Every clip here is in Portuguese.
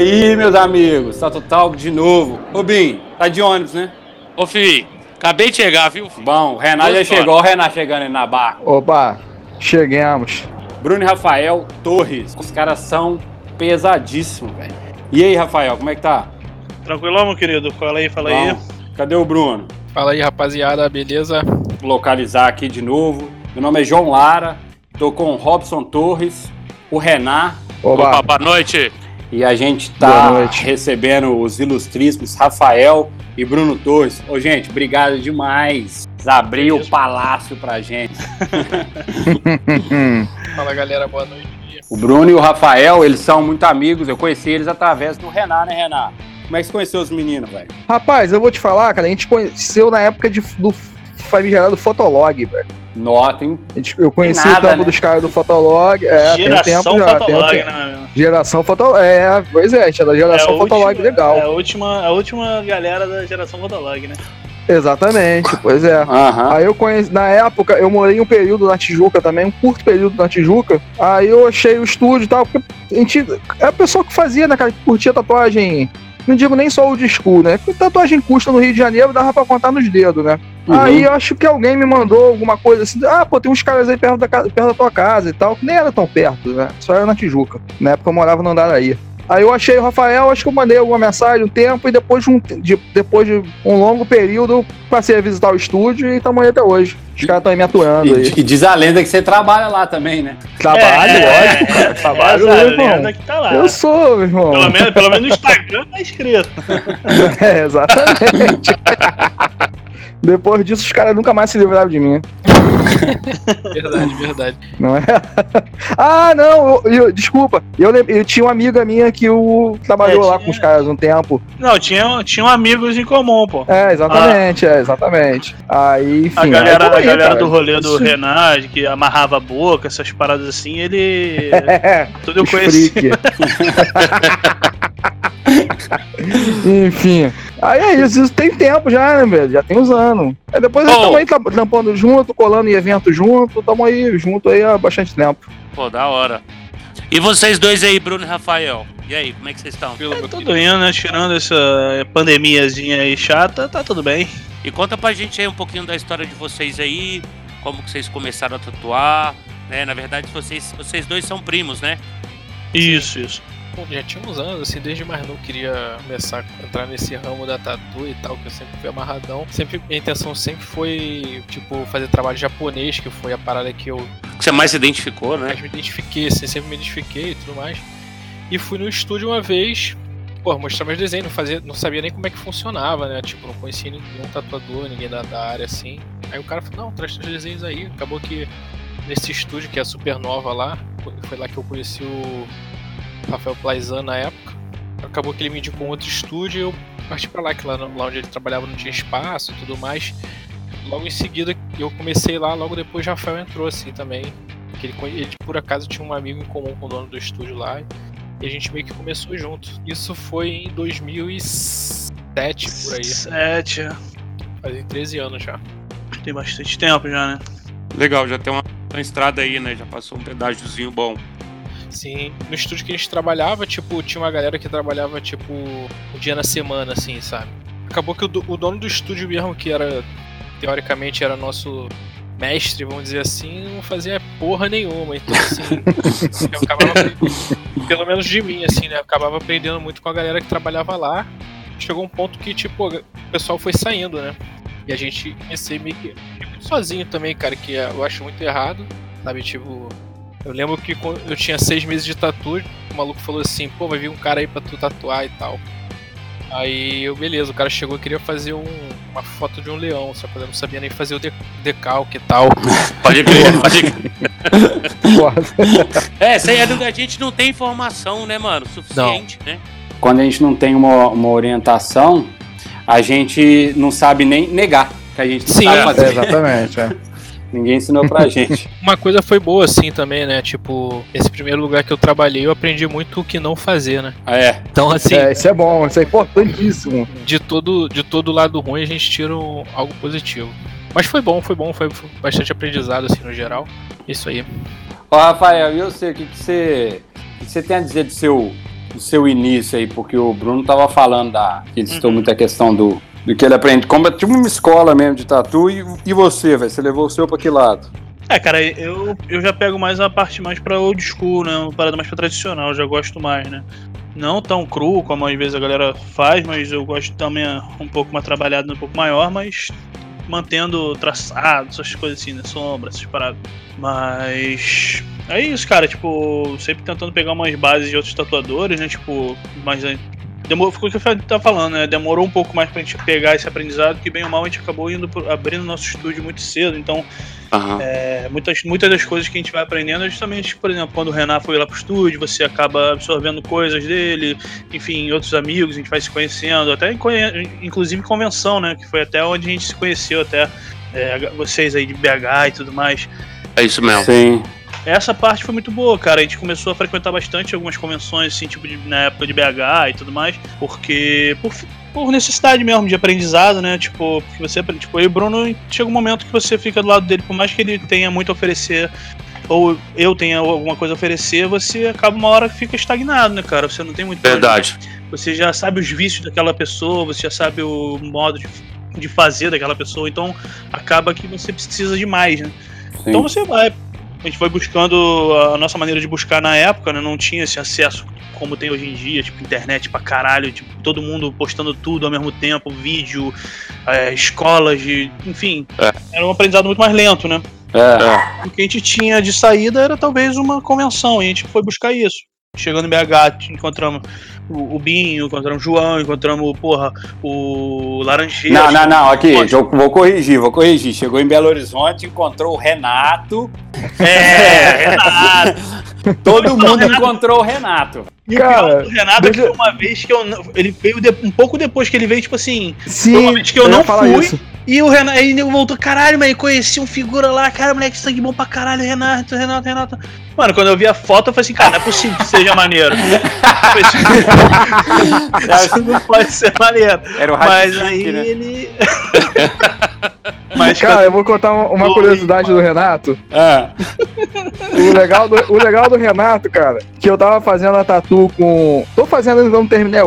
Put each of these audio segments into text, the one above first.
aí, meus amigos? Tá total de novo. Rubim, tá de ônibus, né? Ô, Fih, acabei de chegar, viu? Filho? Bom, o Renato já chegou. o Renato chegando aí na barra. Opa, chegamos. Bruno e Rafael Torres. Os caras são pesadíssimos, velho. E aí, Rafael, como é que tá? Tranquilão, meu querido? Fala aí, fala Bom, aí. Cadê o Bruno? Fala aí, rapaziada, beleza? Vou localizar aqui de novo. Meu nome é João Lara. Tô com o Robson Torres, o Renan. Opa, boa noite. E a gente tá noite. recebendo os ilustríssimos Rafael e Bruno Torres. Ô, gente, obrigado demais. Abriu o palácio pra gente. Fala galera, boa noite. O Bruno e o Rafael, eles são muito amigos. Eu conheci eles através do Renan, né, Renan? Como é que você conheceu os meninos, velho? Rapaz, eu vou te falar, cara, a gente conheceu na época de, do famigerado Fotolog, velho. Nó, tem Eu conheci nada, o tempo né? dos caras do Fotolog. É, tem Geração tempo já. Tem Fotolog, tempo. né? meu? Geração Fotolog. É, pois é, tinha da geração a Fotolog última- legal. É a última, a última galera da geração Fotolog, né? Exatamente, pois é. Aham. Aí eu conheci, na época, eu morei um período na Tijuca também, um curto período na Tijuca. Aí eu achei o estúdio e tal, porque a gente. É a pessoa que fazia, né, cara, que curtia tatuagem. Não digo nem só o de school, né? Porque tatuagem custa no Rio de Janeiro, dava pra contar nos dedos, né? Uhum. Aí eu acho que alguém me mandou alguma coisa assim, ah, pô, tem uns caras aí perto da, ca- perto da tua casa e tal, que nem era tão perto, né? Só era na Tijuca. Na época eu morava no Andaraí. Aí eu achei o Rafael, acho que eu mandei alguma mensagem um tempo e depois de um, de, depois de um longo período passei a visitar o estúdio e estamos aí até hoje. Os caras estão aí me atuando aí. E, e diz a lenda que você trabalha lá também, né? Trabalho, É, lógico, cara. Trabalho, Essa meu lenda irmão. que tá lá. Eu sou, meu irmão. Pelo menos, pelo menos no Instagram tá escrito. É, exatamente. Depois disso, os caras nunca mais se livraram de mim. Verdade, verdade. Não é? ah, não, eu, eu- desculpa. Eu, eu tinha uma amiga minha que o, trabalhou É, lá tinha- com os caras um tempo. Não, tinham tinha amigos em comum, pô. É, exatamente, é, exatamente. Aí, enfim. A galera, aí, a galera cara, do rolê do isso- Renan, que amarrava a boca, essas paradas assim, ele. É, Tudo eu conheci. Enfim. Aí é isso, isso tem tempo já, né, velho? Já tem uns anos. Aí depois Oh. estamos aí trampando junto, colando em evento junto, estamos aí junto aí há bastante tempo. Pô, da hora. E vocês dois aí, Bruno e Rafael? E aí, como é que vocês estão? Meu Tudo indo, né? Tirando essa pandemiazinha aí chata, tá tudo bem. E conta pra gente aí um pouquinho da história de vocês aí, como que vocês começaram a tatuar, né? Na verdade, vocês, vocês dois são primos, né? Isso, isso. Já tinha uns anos, assim, desde mais novo queria começar a entrar nesse ramo da tatu e tal, que eu sempre fui amarradão. Sempre, minha intenção sempre foi, tipo, fazer trabalho japonês, que foi a parada que eu Que você mais se identificou, né? mais me identifiquei, assim, sempre me identifiquei e tudo mais. E fui no estúdio uma vez, pô, mostrar meus desenhos, não, fazia, não sabia nem como é que funcionava, né? Tipo, não conhecia nenhum tatuador, ninguém da, da área assim. Aí o cara falou, não, traz teus desenhos aí. Acabou que nesse estúdio, que é a Supernova lá, foi lá que eu conheci o Rafael Plaizan na época. Acabou que ele me indicou um outro estúdio e eu parti pra lá, que lá, lá onde ele trabalhava não tinha espaço e tudo mais. Logo em seguida, eu comecei lá, logo depois Rafael entrou assim também. Que ele, ele, por acaso tinha um amigo em comum com o dono do estúdio lá. E a gente meio que começou junto. Isso foi em 2007, por aí. Sete. Fazem 13 anos já. Tem bastante tempo já, né? Legal, já tem uma, uma estrada aí, né? Já passou um pedágiozinho bom. Sim, no estúdio que a gente trabalhava, tipo, tinha uma galera que trabalhava, tipo, um dia na semana, assim, sabe? Acabou que o, do- o dono do estúdio mesmo, que era, teoricamente, era nosso mestre, vamos dizer assim, não fazia porra nenhuma. Então, assim, eu acabava, pelo menos de mim, assim, né? Eu acabava aprendendo muito com a galera que trabalhava lá. Chegou um ponto que, tipo, o pessoal foi saindo, né? E a gente comecei meio que muito sozinho também, cara, que eu acho muito errado, sabe? Tipo, eu lembro que eu tinha seis meses de tatu, o maluco falou assim, pô, vai vir um cara aí pra tu tatuar e tal. Aí eu, beleza, o cara chegou e queria fazer um- uma foto de um leão, só que eu não sabia nem fazer o de- decalque e tal. Pode crer, pode crer. É, isso aí é do- a gente não tem informação, né, mano? Suficiente, né? Quando a gente não tem uma, uma orientação, a gente não sabe nem negar que a gente não Sim, sabe é. É, fazer. exatamente, é. Ninguém ensinou pra gente. Uma coisa foi boa assim também, né? Tipo, esse primeiro lugar que eu trabalhei, eu aprendi muito o que não fazer, né? É, Então, assim, É, isso é bom, isso é importantíssimo. de todo de todo lado ruim a gente tira um- algo positivo. Mas foi bom, foi bom, foi, bastante aprendizado assim no geral. Isso aí. Ó, Rafael, e eu sei o que, que você. O que você tem a dizer do seu do seu início aí, porque o Bruno tava falando da. que ele citou Uhum. muita questão do, do que ele aprende. Como é tipo uma escola mesmo de tatu. E, e você, velho? Você levou o seu pra que lado? É, cara, eu, eu já pego mais a parte mais pra old school, né? Uma parada mais pra tradicional, já gosto mais, né? Não tão cru como às vezes a galera faz, mas eu gosto também um pouco mais trabalhado, um pouco maior, mas mantendo traçado, essas coisas assim, né? Sombra, essas paradas. Mas. É isso, cara, tipo, sempre tentando pegar umas bases de outros tatuadores, né? Tipo, mas é, Demorou, ficou o que eu tava falando, né? Demorou um pouco mais pra gente pegar esse aprendizado, que bem ou mal a gente acabou indo pro- abrindo nosso estúdio muito cedo, então Aham. é, muitas, muitas das coisas que a gente vai aprendendo é justamente, por exemplo, quando o Renan foi lá pro estúdio, você acaba absorvendo coisas dele, enfim, outros amigos, a gente vai se conhecendo, até inclusive convenção, né? Que foi até onde a gente se conheceu, até é, vocês aí de BH e tudo mais. É isso mesmo. Sim. Essa parte foi muito boa, cara. A gente começou a frequentar bastante algumas convenções, assim, tipo, de- na época de BH e tudo mais, porque. Por, por necessidade mesmo de aprendizado, né? Tipo, porque você aprende. Tipo, eu e o Bruno chega um momento que você fica do lado dele, por mais que ele tenha muito a oferecer, ou eu tenha alguma coisa a oferecer, você acaba uma hora que fica estagnado, né, cara? Você não tem muito. Verdade. você já sabe os vícios daquela pessoa, você já sabe o modo de, de fazer daquela pessoa, então acaba que você precisa de mais, né? sim. Então você vai. A gente foi buscando a nossa maneira de buscar na época, né? Não tinha esse acesso como tem hoje em dia, tipo, internet pra caralho, tipo, todo mundo postando tudo ao mesmo tempo, vídeo, é, escolas de. Enfim. É. Era um aprendizado muito mais lento, né? É. O que a gente tinha de saída era talvez uma convenção, e a gente foi buscar isso. Chegando em BH, encontramos o, o Binho, encontramos o João, encontramos, porra, o Laranjeira. Não, não, não, aqui, eu vou corrigir, vou corrigir. Chegou em Belo Horizonte, encontrou o Renato. É, Renato. Todo mundo Renato- encontrou o Renato. E o Cara, pior do Renato é que deixa- foi uma vez que eu. Ele veio de- um pouco depois que ele veio, tipo assim. Sim, que eu ia não fui. isso. E o Renato. Aí ele voltou, caralho, mas conheci um figura lá, cara, moleque, sangue bom pra caralho, Renato, Renato, Renato. Mano, quando eu vi a foto, eu falei assim, cara, não é possível que seja maneiro. Isso não pode ser maneiro. Era o Mas aí né? ele. mas, Cara, eu vou contar uma, Oi, curiosidade do Renato. Ah, O legal, do, o legal do Renato, cara, que eu tava fazendo a tatu com. Tô fazendo, não terminei,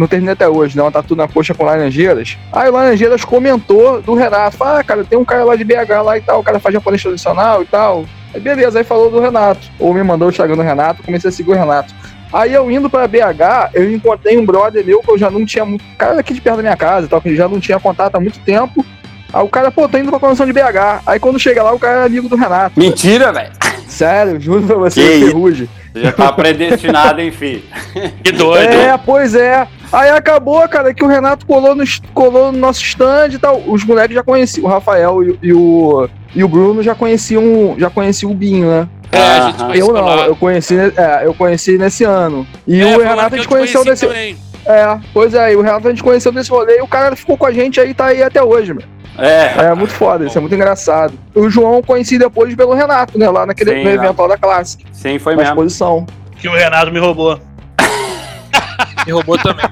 não terminei até hoje, né? Uma tatu na coxa com Laranjeiras. Aí o Laranjeiras comentou do Renato. Fala, ah, cara, tem um cara lá de BH lá e tal, o cara faz japonês tradicional e tal. Aí beleza, aí falou do Renato. Ou me mandou o Instagram do Renato, comecei a seguir o Renato. Aí eu indo pra BH, eu encontrei um brother meu que eu já não tinha muito. Cara aqui de perto da minha casa e tal, que já não tinha contato há muito tempo. Aí o cara, pô, tô indo pra convenção de BH. Aí quando chega lá, o cara é amigo do Renato. mentira, velho. Sério, juro pra você, ferrugem. Você já tá predestinado, hein, filho? Que doido. É, pois é. Aí acabou, cara, que o Renato colou no, colou no nosso stand e tal. Os moleques já conheciam, o Rafael e, e o, e o Bruno já conheciam, já conheciam o Binho, né? É, Eu não, eu conheci, é, eu conheci nesse ano. E É, o Renato a gente te conheceu também. É, pois é, e o Renato a gente conheceu desse rolê e o cara ficou com a gente aí, tá aí até hoje, meu. É. É muito foda, isso é muito engraçado. O João eu conheci depois pelo Renato, né? Lá naquele Sim, evento lá da classe, Sim, foi na mesmo. exposição. que o Renato me roubou. Me roubou também.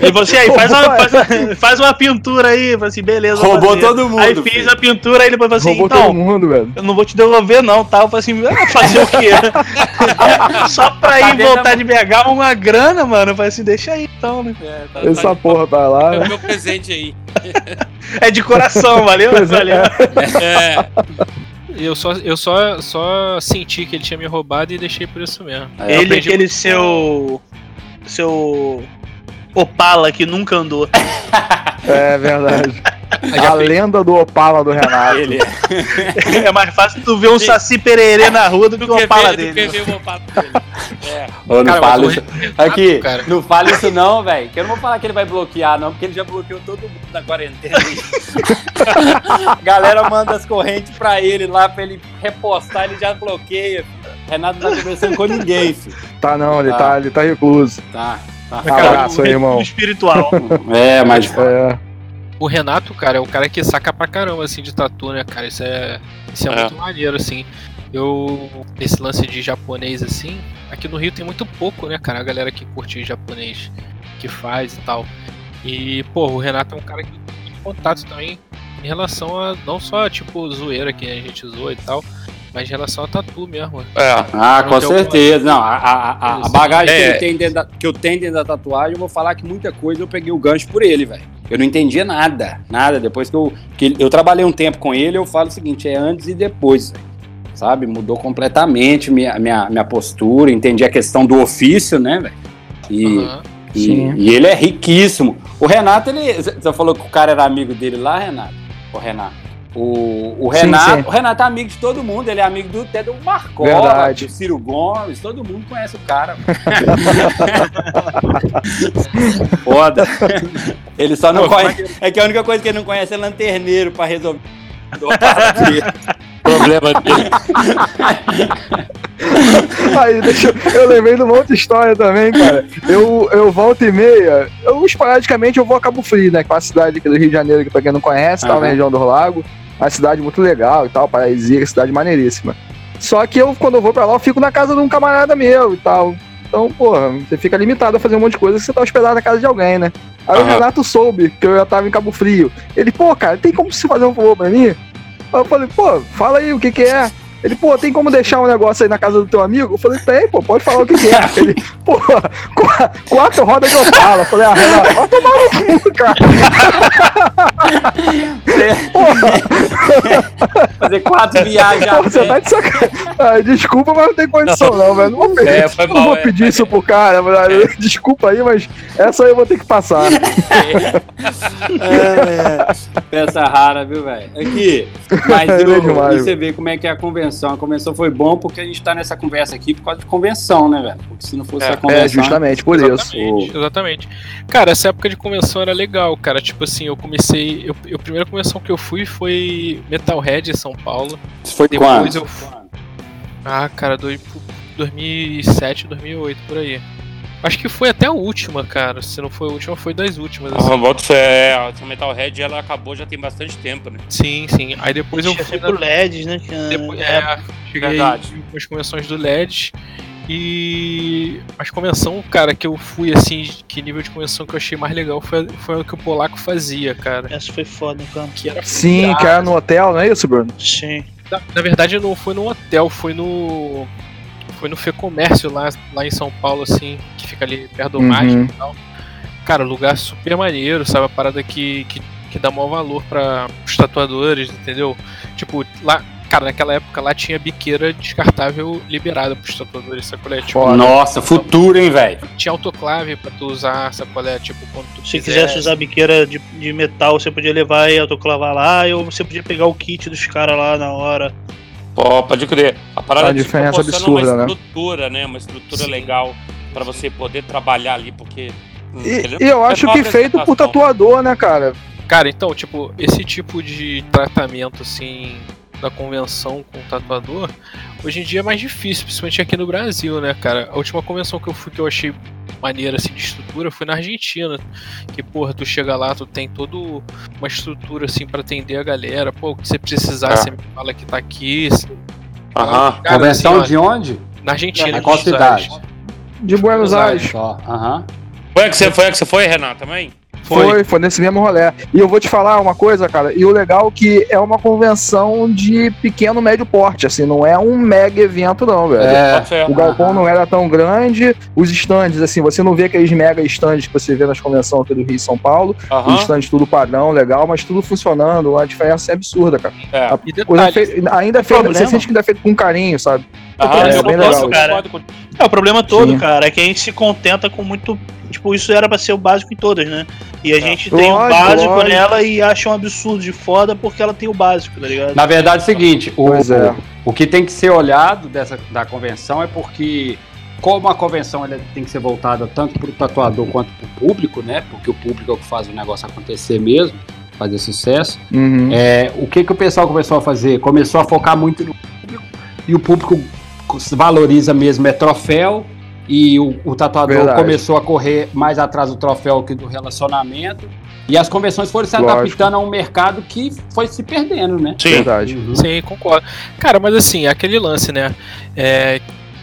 E você aí, faz uma, faz, uma- faz uma pintura aí. Eu falei assim, beleza. Roubou fazer. todo mundo. Aí fiz filho. a pintura, aí ele falou assim, Roubou então, todo mundo, velho. eu não vou te devolver não, tá? Eu falei assim, ah, fazer o quê? Só pra ir voltar de BH uma grana, mano. Eu falei assim, deixa aí então, né? É, tá, Essa tá, porra tá lá, é o né? meu presente aí. É de coração, valeu? É. valeu. É, Eu só, eu só, só senti que ele tinha me roubado e deixei por isso mesmo. É, Ele, aquele muito seu. Seu. Opala que nunca andou. É verdade. A lenda do Opala do Renato. Ele É mais fácil tu ver um saci pererê na rua do que o Opala ver, do dele. que ver o Opala dele. É. Ô, não fala isso. Aqui, cara. não fala isso não, velho. Que eu não vou falar que ele vai bloquear, não, porque ele já bloqueou todo mundo na quarentena. A Galera manda as correntes pra ele lá, pra ele repostar, ele já bloqueia. Renato não tá conversando com ninguém, filho. Tá não, ele Tá. tá, ele tá recluso. Tá, tá. Abraço aí, irmão. espiritual. É, mas É, O Renato, cara, é o cara que saca pra caramba, assim, de tatu, né, cara? Isso é, isso é, É. muito maneiro, assim. Eu, esse lance de japonês, assim, aqui no Rio tem muito pouco, né, cara? A galera que curte japonês, que faz e tal. E, pô, o Renato é um cara que tem contato também em relação a não só, tipo, zoeira que a gente zoa e tal, Mas em relação a tatu mesmo. É. Ah, com certeza. Não, a, a, a- a bagagem que, É. tem dentro da, que eu tenho dentro da tatuagem, eu vou falar que muita coisa eu peguei o gancho por ele, velho. Eu não entendia nada, nada. Depois que eu, que eu trabalhei um tempo com ele, eu falo o seguinte, é antes e depois. Sabe? Mudou completamente minha, minha, minha postura, entendi a questão do ofício, né, velho? E, Aham. e, e ele é riquíssimo. O Renato, ele. Você falou que o cara era amigo dele lá, Renato? O Renato. O, o Sim, Renato, sim. o Renato é amigo de todo mundo, ele é amigo do, até do Marcola, do Ciro Gomes, todo mundo conhece o cara. Foda. Ele só não Pô, conhece. É que a única coisa que ele não conhece é lanterneiro pra resolver. Problema dele. Aí, deixa eu, eu lembrei de uma outra história também, cara. Eu, eu volto e meia, eu esporadicamente eu vou a Cabo Frio, né? Que é uma cidade aqui do Rio de Janeiro, que pra quem não conhece, tá Aham. na região do Lago. Uma cidade muito legal e tal, paradisíaca, cidade maneiríssima. Só que eu, quando eu vou pra lá, eu fico na casa de um camarada meu e tal. Então, porra, você fica limitado a fazer um monte de coisa que você tá hospedado na casa de alguém, né? Aí o Aham. Renato soube que eu já tava em Cabo Frio. Ele, pô, cara, tem como você fazer um favor pra mim? Aí eu falei, pô, fala aí o que que é. Ele, pô, tem como deixar um negócio aí na casa do teu amigo? Eu falei, tem, pô, pode falar o que é. Ele, pô, qu- quatro rodas de opala. Eu falei, ah, Renato, vai tomar no cu, cara. Fazer quatro viagens Pô, você pé. tá de sacanagem. Ah, desculpa, mas não tem condição não, velho. Não vou pedir, É, foi não mal, vou é, pedir é. isso pro cara. mas- Desculpa aí, mas essa aí eu vou ter que passar. É, peça rara, viu, velho? Aqui, mas é o- demais, você vê como é que é a convenção. A convenção foi bom porque a gente tá nessa conversa aqui por causa de convenção, né, velho? Porque se não fosse É, a convenção. É, justamente por isso. Exatamente, exatamente. Cara, essa época de convenção era legal, cara. Tipo assim, eu comecei. Eu, eu- a primeira convenção que eu fui foi Metalhead em São Paulo. Isso foi Depois quando? eu fui. Ah, cara, do, 2007, 2008, por aí. Acho que foi até a última, cara. Se não foi a última, foi das últimas. assim. Ah, boto fé, a Metalhead ela acabou já tem bastante tempo, né? Sim, sim. Aí depois eu fui. Na... o LEDs, né? Depois, é, é, cheguei Verdade. com as convenções do LED. E as convenção, cara, que eu fui assim, que nível de convenção que eu achei mais legal foi, foi o que o Polaco fazia, cara. Essa foi foda, cara. Que era Sim, que era no hotel, não é isso, Bruno? Sim. Na, na verdade, não foi no hotel, foi no. Foi no Fê Comércio lá, lá em São Paulo, assim, que fica ali perto do Uhum. Mágico e tal. Cara, lugar super maneiro, sabe? A parada que, que, que dá maior valor para os tatuadores, entendeu? Tipo, lá. Cara, naquela época lá tinha biqueira descartável liberada pros tatuadores, sacolé? Tipo. Nossa, futuro, hein, velho? tinha autoclave pra tu usar, sacolé? Tipo, quando tu Se quiser. quisesse usar biqueira de, de metal, você podia levar e autoclavar lá, ou você podia pegar o kit dos caras lá na hora. Pô, pode crer. A parada A te diferença proporciona absurda, uma né? estrutura, né? Uma estrutura Sim. legal pra você poder trabalhar ali, porque. hum, E, entendeu? e eu É acho uma que feito por tatuador, né, cara? Cara, então, tipo, esse tipo de tratamento, assim, da convenção com o tatuador, hoje em dia é mais difícil, principalmente aqui no Brasil, né, cara? A última convenção que eu fui que eu achei maneira, assim, de estrutura foi na Argentina. Que, porra, tu chega lá, tu tem toda uma estrutura, assim, pra atender a galera. Pô, o que você precisar, É. você me fala que tá aqui. Você- Aham. Cara, Convenção assim, ó, de onde? Na Argentina, É em qual cidade? De Buenos Aires. Aham. Foi a que você foi, a que você foi, Renato, também? Foi, foi nesse mesmo rolê. E eu vou te falar uma coisa, cara. E o legal é que é uma convenção de pequeno, médio porte, assim, não é um mega evento, não, velho. É. Pode ser. O galpão não era tão grande, os stands, assim, você não vê aqueles mega stands que você vê nas convenções aqui do Rio e São Paulo, Aham. os stands tudo padrão, legal, mas tudo funcionando, a diferença é absurda, cara. É. E Coisa detalhe, fe- ainda é feita, você sente que ainda é feito com carinho, sabe? Aham, É, eu legal. cara. É, o problema todo, Sim. cara, é que a gente se contenta com muito. Tipo, isso era pra ser o básico em todas, né? E a É. gente tem o básico lógico. nela e acha um absurdo de foda porque ela tem o básico, tá ligado? Na verdade é o seguinte, o, é. o, o que tem que ser olhado dessa, da convenção é porque, como a convenção ela tem que ser voltada tanto para o tatuador quanto para o público, né? Porque o público é o que faz o negócio acontecer mesmo, fazer sucesso. Uhum. É, o que, que o pessoal começou a fazer? Começou a focar muito no público e o público valoriza mesmo é troféu e o, o tatuador Verdade. começou a correr mais atrás do troféu que do relacionamento. E as convenções foram se Lógico. adaptando a um mercado que foi se perdendo, né? Sim. Verdade. Uhum. Sim, concordo. Cara, mas assim, aquele lance, né? É,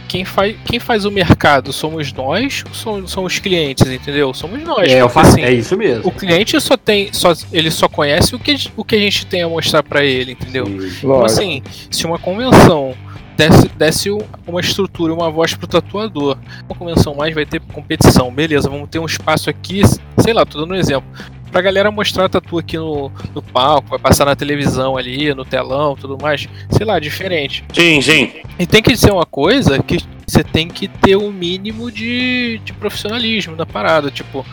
quem faz, quem faz o mercado somos nós ou são, são os clientes, entendeu? Somos nós. É, faço, assim, é isso mesmo. O cliente só tem. Só, ele só conhece o que, o que a gente tem a mostrar pra ele, entendeu? Sim. Então, assim, se uma convenção desse, desse um- uma estrutura, uma voz pro tatuador, uma convenção mais vai ter competição, beleza, vamos ter um espaço aqui, sei lá, tô dando um exemplo. Pra galera mostrar a tatu aqui no, no palco, vai passar na televisão ali, no telão, tudo mais, sei lá, diferente. Sim, sim. E tem que ser uma coisa que você tem que ter o mínimo de, de profissionalismo da parada, tipo,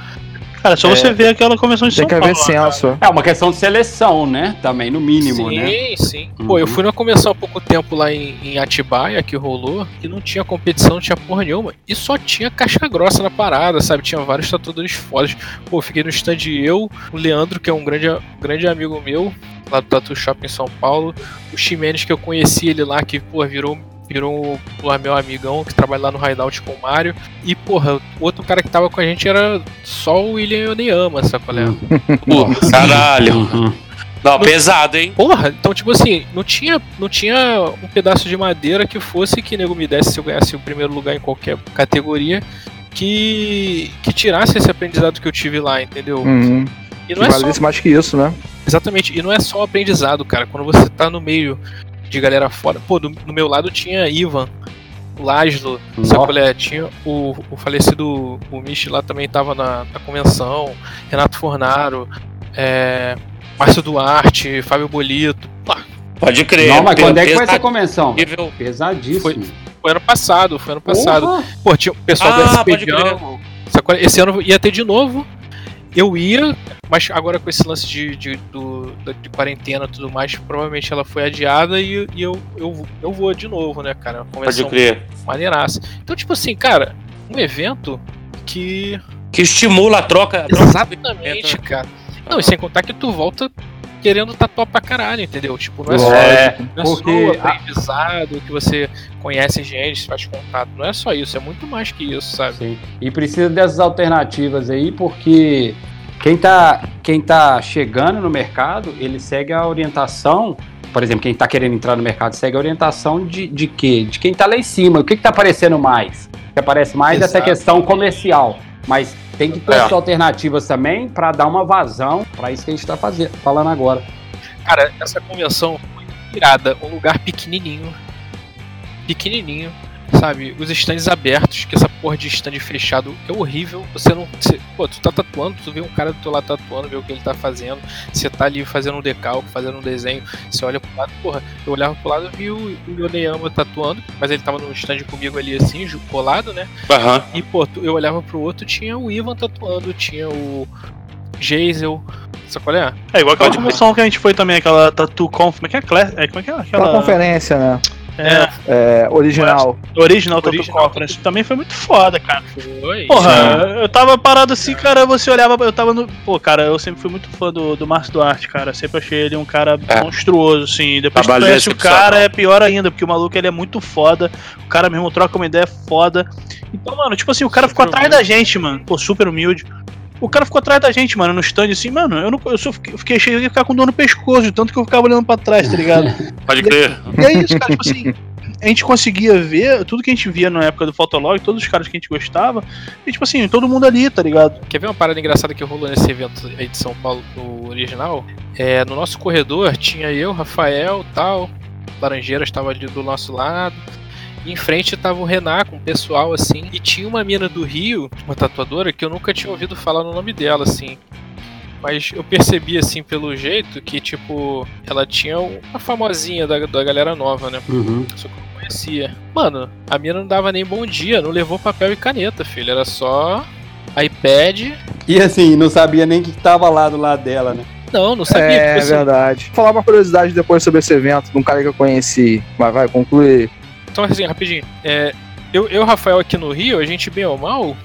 Cara, só É. você ver aquela convenção de Tem São que Paulo. haver senso. É uma questão de seleção, né? Também, no mínimo, sim, né? sim. Pô, eu Uhum. fui numa convenção há pouco tempo lá em, em Atibaia, que rolou, e não tinha competição, não tinha porra nenhuma. E só tinha casca grossa na parada, sabe? Tinha vários tatuadores fodas. Pô, fiquei no stand eu, o Leandro, que é um grande, grande amigo meu, lá do Tatu Shop em São Paulo. O Ximenes, que eu conheci ele lá, que, pô, virou. Virou porra, meu amigão que trabalha lá no Hideout com o Mário. E, porra, o outro cara que tava com a gente era só o William Oneyama, sabe qual é? Pô, caralho. Uhum. Não, pesado, hein? Porra, então tipo assim, não tinha, não tinha um pedaço de madeira que fosse que nego me desse se eu ganhasse o primeiro lugar em qualquer categoria que que tirasse esse aprendizado que eu tive lá, entendeu? Uhum. E Que não é só, valesse mais que isso, né? exatamente, e não é só o aprendizado, cara. Quando você tá no meio de galera fora, pô, do, do meu lado tinha Ivan, o Laszlo, sabe Nó. qual é? Tinha o, o falecido o Michi lá também tava na, na convenção, Renato Fornaro, é, Márcio Duarte, Fábio Bolito. Pá, Pode crer. Não, mas quando é que Pesado essa convenção? nível. Pesadíssimo. Foi- Foi ano passado, foi ano passado. Porra! Pô, tinha o pessoal do Ah, SP pode crer. Jam, sacou? Esse ano ia ter de novo. Eu ia, mas agora com esse lance de, de, do- de quarentena e tudo mais, provavelmente ela foi adiada e, e eu, eu, eu vou de novo, né, cara? Pode crer. maneiraça. Então, tipo assim, cara, um evento que. Que estimula a troca. a troca Exatamente, né? cara. Não, e sem contar que tu volta querendo tatuar pra caralho, entendeu? Tipo, não é só, não é porque aprendizado que você conhece gente, faz contato. Não é só isso, é muito mais que isso, sabe? Sim. E precisa dessas alternativas aí, porque quem tá, quem tá chegando no mercado, ele segue a orientação. Por exemplo, quem tá querendo entrar no mercado segue a orientação de, de quê? De quem tá lá em cima. O que, que tá aparecendo mais? O que aparece mais é essa questão comercial. Mas tem que ter É. alternativas também para dar uma vazão para isso que a gente tá fazendo, falando agora. Cara, essa convenção foi irada. Um lugar pequenininho. Pequenininho. Sabe? Os stands abertos, que essa porra de stand fechado é horrível. Você não. Você, pô, tu tá tatuando, tu vê um cara do teu lado tatuando, vê o que ele tá fazendo. Você tá ali fazendo um decalque, fazendo um desenho. Você olha pro lado, porra, eu olhava pro lado e vi o, o Yoneyama tatuando, mas ele tava no stand comigo ali assim, colado, né? Aham. E, pô, tu- eu olhava pro outro, tinha o Ivan tatuando, tinha o Jazel. Sabe qual é? É igual aquela convenção que a gente foi também, aquela Tattoo Conf. Como é que é? Class- é, como é que é? Aquela Aquela. conferência, né? É, É, original. Original Original Conference. Também foi muito foda, cara. Foi. Porra, eu tava parado assim, cara, você olhava, eu tava no. Pô, cara, eu sempre fui muito fã do, do Márcio Duarte, cara. Sempre achei ele um cara É. monstruoso, assim. Depois que conhece o cara, é pior ainda, porque o maluco ele é muito foda. O cara mesmo troca uma ideia foda. Então, mano, tipo assim, o cara ficou Super atrás da gente, mano. Pô, super humilde. O cara ficou atrás da gente, mano, no stand, assim, mano, eu, não, eu só fiquei, eu fiquei cheio de ficar com dor no pescoço, de tanto que eu ficava olhando pra trás, tá ligado? Pode crer. E é isso, cara, tipo assim, a gente conseguia ver tudo que a gente via na época do Fotolog, todos os caras que a gente gostava, e tipo assim, todo mundo ali, tá ligado? Quer ver uma parada engraçada que rolou nesse evento aí de São Paulo, no original? É, no nosso corredor tinha eu, Rafael tal, Laranjeiras estava ali do nosso lado. E em frente tava o Renan com o pessoal assim. E tinha uma mina do Rio, uma tatuadora, que eu nunca tinha ouvido falar no nome dela, assim. Mas eu percebi, assim, pelo jeito, que, tipo, ela tinha uma famosinha da, da galera nova, né? Uhum. Só que eu não conhecia. Mano, a mina não dava nem bom dia, não levou papel e caneta, filho. Era só iPad. E assim, não sabia nem o que tava lá do lado dela, né? Não, não sabia. É, tipo assim, verdade. Vou falar uma curiosidade depois sobre esse evento, de um cara que eu conheci. Mas vai, concluir. Então, assim, rapidinho. É, eu e o Rafael aqui no Rio, a gente, bem ou mal,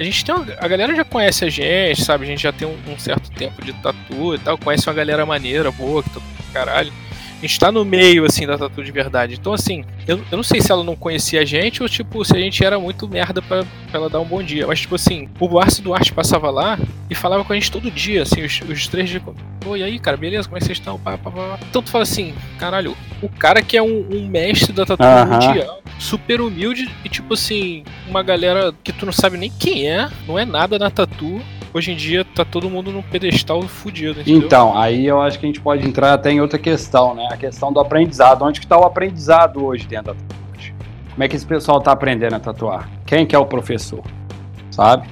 a gente tem uma, A galera já conhece a gente, sabe? A gente já tem um, um certo tempo de tatu e tal, conhece uma galera maneira, boa, que tá caralho. A gente tá no meio, assim, da tatu de verdade. Então, assim, eu, eu não sei se ela não conhecia a gente ou, tipo, se a gente era muito merda pra, pra ela dar um bom dia. Mas, tipo assim, o Arce Duarte passava lá e falava com a gente todo dia, assim, os, os três dias. Pô, e aí, cara, beleza? Como é que vocês estão? Pá, pá, pá. Então tu fala assim, caralho, o cara que é um, um mestre da tatu Aham. mundial, super humilde e, tipo assim, uma galera que tu não sabe nem quem é, não é nada na tatu. Hoje em dia tá todo mundo num pedestal fudido, entendeu? Então, aí eu acho que a gente pode entrar até em outra questão, né? A questão do aprendizado. Onde que tá o aprendizado hoje dentro da tatuagem? Como é que esse pessoal tá aprendendo a tatuar? Quem que é o professor? Sabe?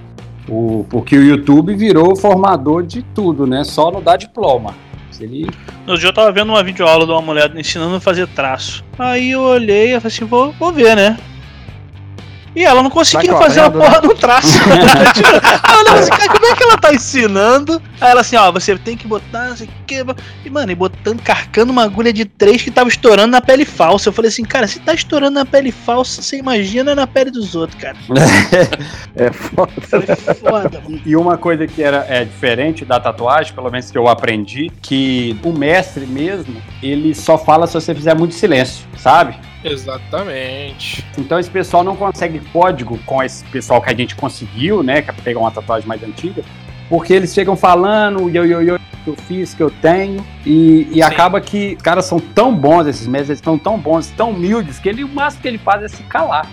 O, porque o YouTube virou formador de tudo, né? Só não dá diploma. Ele... No dia eu tava vendo uma videoaula de uma mulher ensinando a fazer traço. Aí eu olhei e falei assim, vou, vou ver, né? E ela não conseguia Tá fazer a porra do traço. Olhava assim, cara, como é que ela tá ensinando? Aí ela assim, ó, você tem que botar, não sei o que. E, mano, e botando, carcando uma agulha de três que tava estourando na pele falsa. Eu falei assim, cara, se tá estourando na pele falsa, você imagina na pele dos outros, cara. É foda. Falei, foda, mano. E uma coisa que era é, diferente da tatuagem, pelo menos que eu aprendi, que o mestre mesmo, ele só fala se você fizer muito silêncio, sabe? Exatamente. Então esse pessoal não consegue código com esse pessoal que a gente conseguiu, né? Que é pegar uma tatuagem mais antiga, porque eles chegam falando, eu, eu, eu, que eu fiz, que eu tenho, e, e acaba que os caras são tão bons, esses mestres, eles estão tão bons, tão humildes, que ele, o máximo que ele faz é se calar.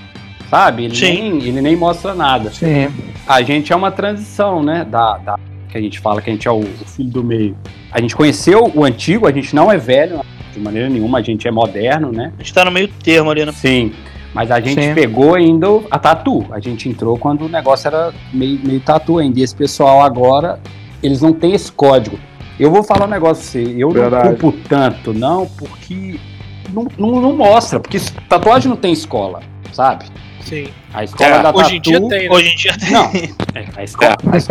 Sabe? Ele, Sim. nem, ele nem mostra nada. Sim. A gente é uma transição, né? Da, da- que a gente fala que a gente é o, o filho do meio. A gente conheceu o antigo, a gente não é velho de maneira nenhuma, a gente é moderno, né? A gente tá no meio termo ali, né? Sim. Mas a gente Sim. pegou ainda a tatu. A gente entrou quando o negócio era meio, meio tatu ainda. E esse pessoal agora, eles não têm esse código. Eu vou falar um negócio pra você. Eu Verdade. não culpo tanto, não, porque não, não, não mostra. Porque tatuagem não tem escola, sabe? Sim. A escola É, da Hoje em tatu. dia tem, né? Hoje em dia tem. Não, é, a, escola, a es-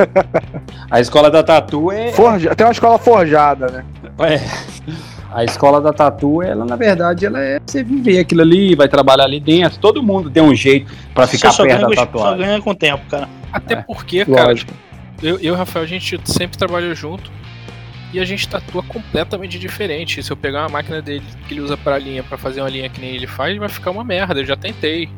a escola da tatu é, Forja... Tem uma escola forjada, né? é. A escola da tatu, ela na verdade, ela é você viver aquilo ali, vai trabalhar ali dentro. Todo mundo tem um jeito pra Você ficar só perto ganha, da só tatuagem. ganha com o tempo, cara. Até É. porque, cara, Lógico. eu, eu e o Rafael, a gente sempre trabalhou junto e a gente tatua completamente diferente. Se eu pegar uma máquina dele que ele usa pra linha pra fazer uma linha que nem ele faz, vai ficar uma merda. Eu já tentei.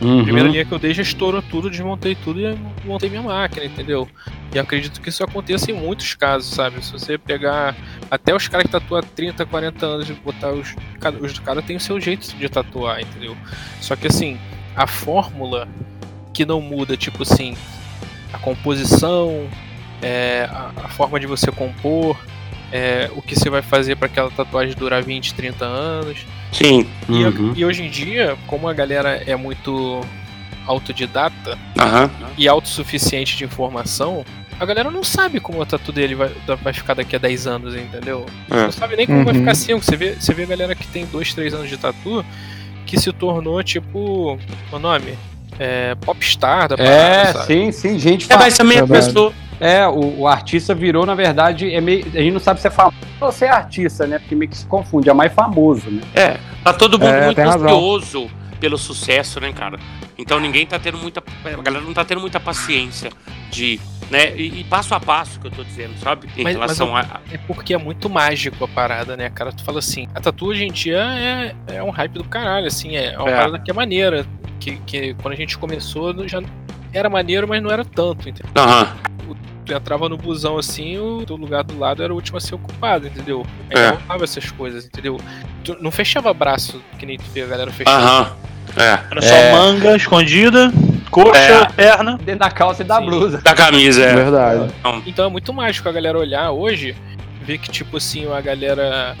Uhum. primeira linha que eu dei já estourou tudo, desmontei tudo e montei minha máquina, entendeu? E acredito que isso aconteça em muitos casos, sabe? Se você pegar até os caras que tatuam há 30, 40 anos botar os. Os caras têm o seu jeito de tatuar, entendeu? Só que assim, a fórmula que não muda, tipo assim, a composição, é, a, a forma de você compor, é, o que você vai fazer para aquela tatuagem durar 20, 30 anos. Sim. E, Uhum. e hoje em dia, como a galera é muito autodidata Aham. e autossuficiente de informação, a galera não sabe como o tatu dele vai, vai ficar daqui a 10 anos, entendeu? É. Não sabe nem como vai Uhum. ficar 5. Você vê, você vê a galera que tem 2, 3 anos de tatu que se tornou tipo. O nome? É, popstar da É, parada, sabe? sim, sim, gente É, mas também a pessoa. É, o, o artista virou, na verdade, é meio, a gente não sabe se é famoso ou se é artista, né? Porque meio que se confunde, é mais famoso, né? É, tá todo mundo É, muito razão. ansioso pelo sucesso, né, cara? Então ninguém tá tendo muita. A galera não tá tendo muita paciência de. Né? E, e passo a passo que eu tô dizendo, sabe? Em Mas- relação mas a. É porque é muito mágico a parada, né, cara? Tu fala assim, a tatu hoje em dia é, é um hype do caralho, assim, é uma É. parada que é maneira. Que, que quando a gente começou já era maneiro, mas não era tanto, entendeu? Aham. Tu entrava no busão assim, o teu lugar do lado era o último a ser ocupado, entendeu? Aí É. não essas coisas, entendeu? Tu não fechava braço, que nem tu vê a galera fechando. Aham. É. Era só É. manga escondida, coxa, É. perna. Dentro da calça e da Sim. blusa. Da camisa, é. Verdade. Então é muito mágico a galera olhar hoje, ver que, tipo assim, a galera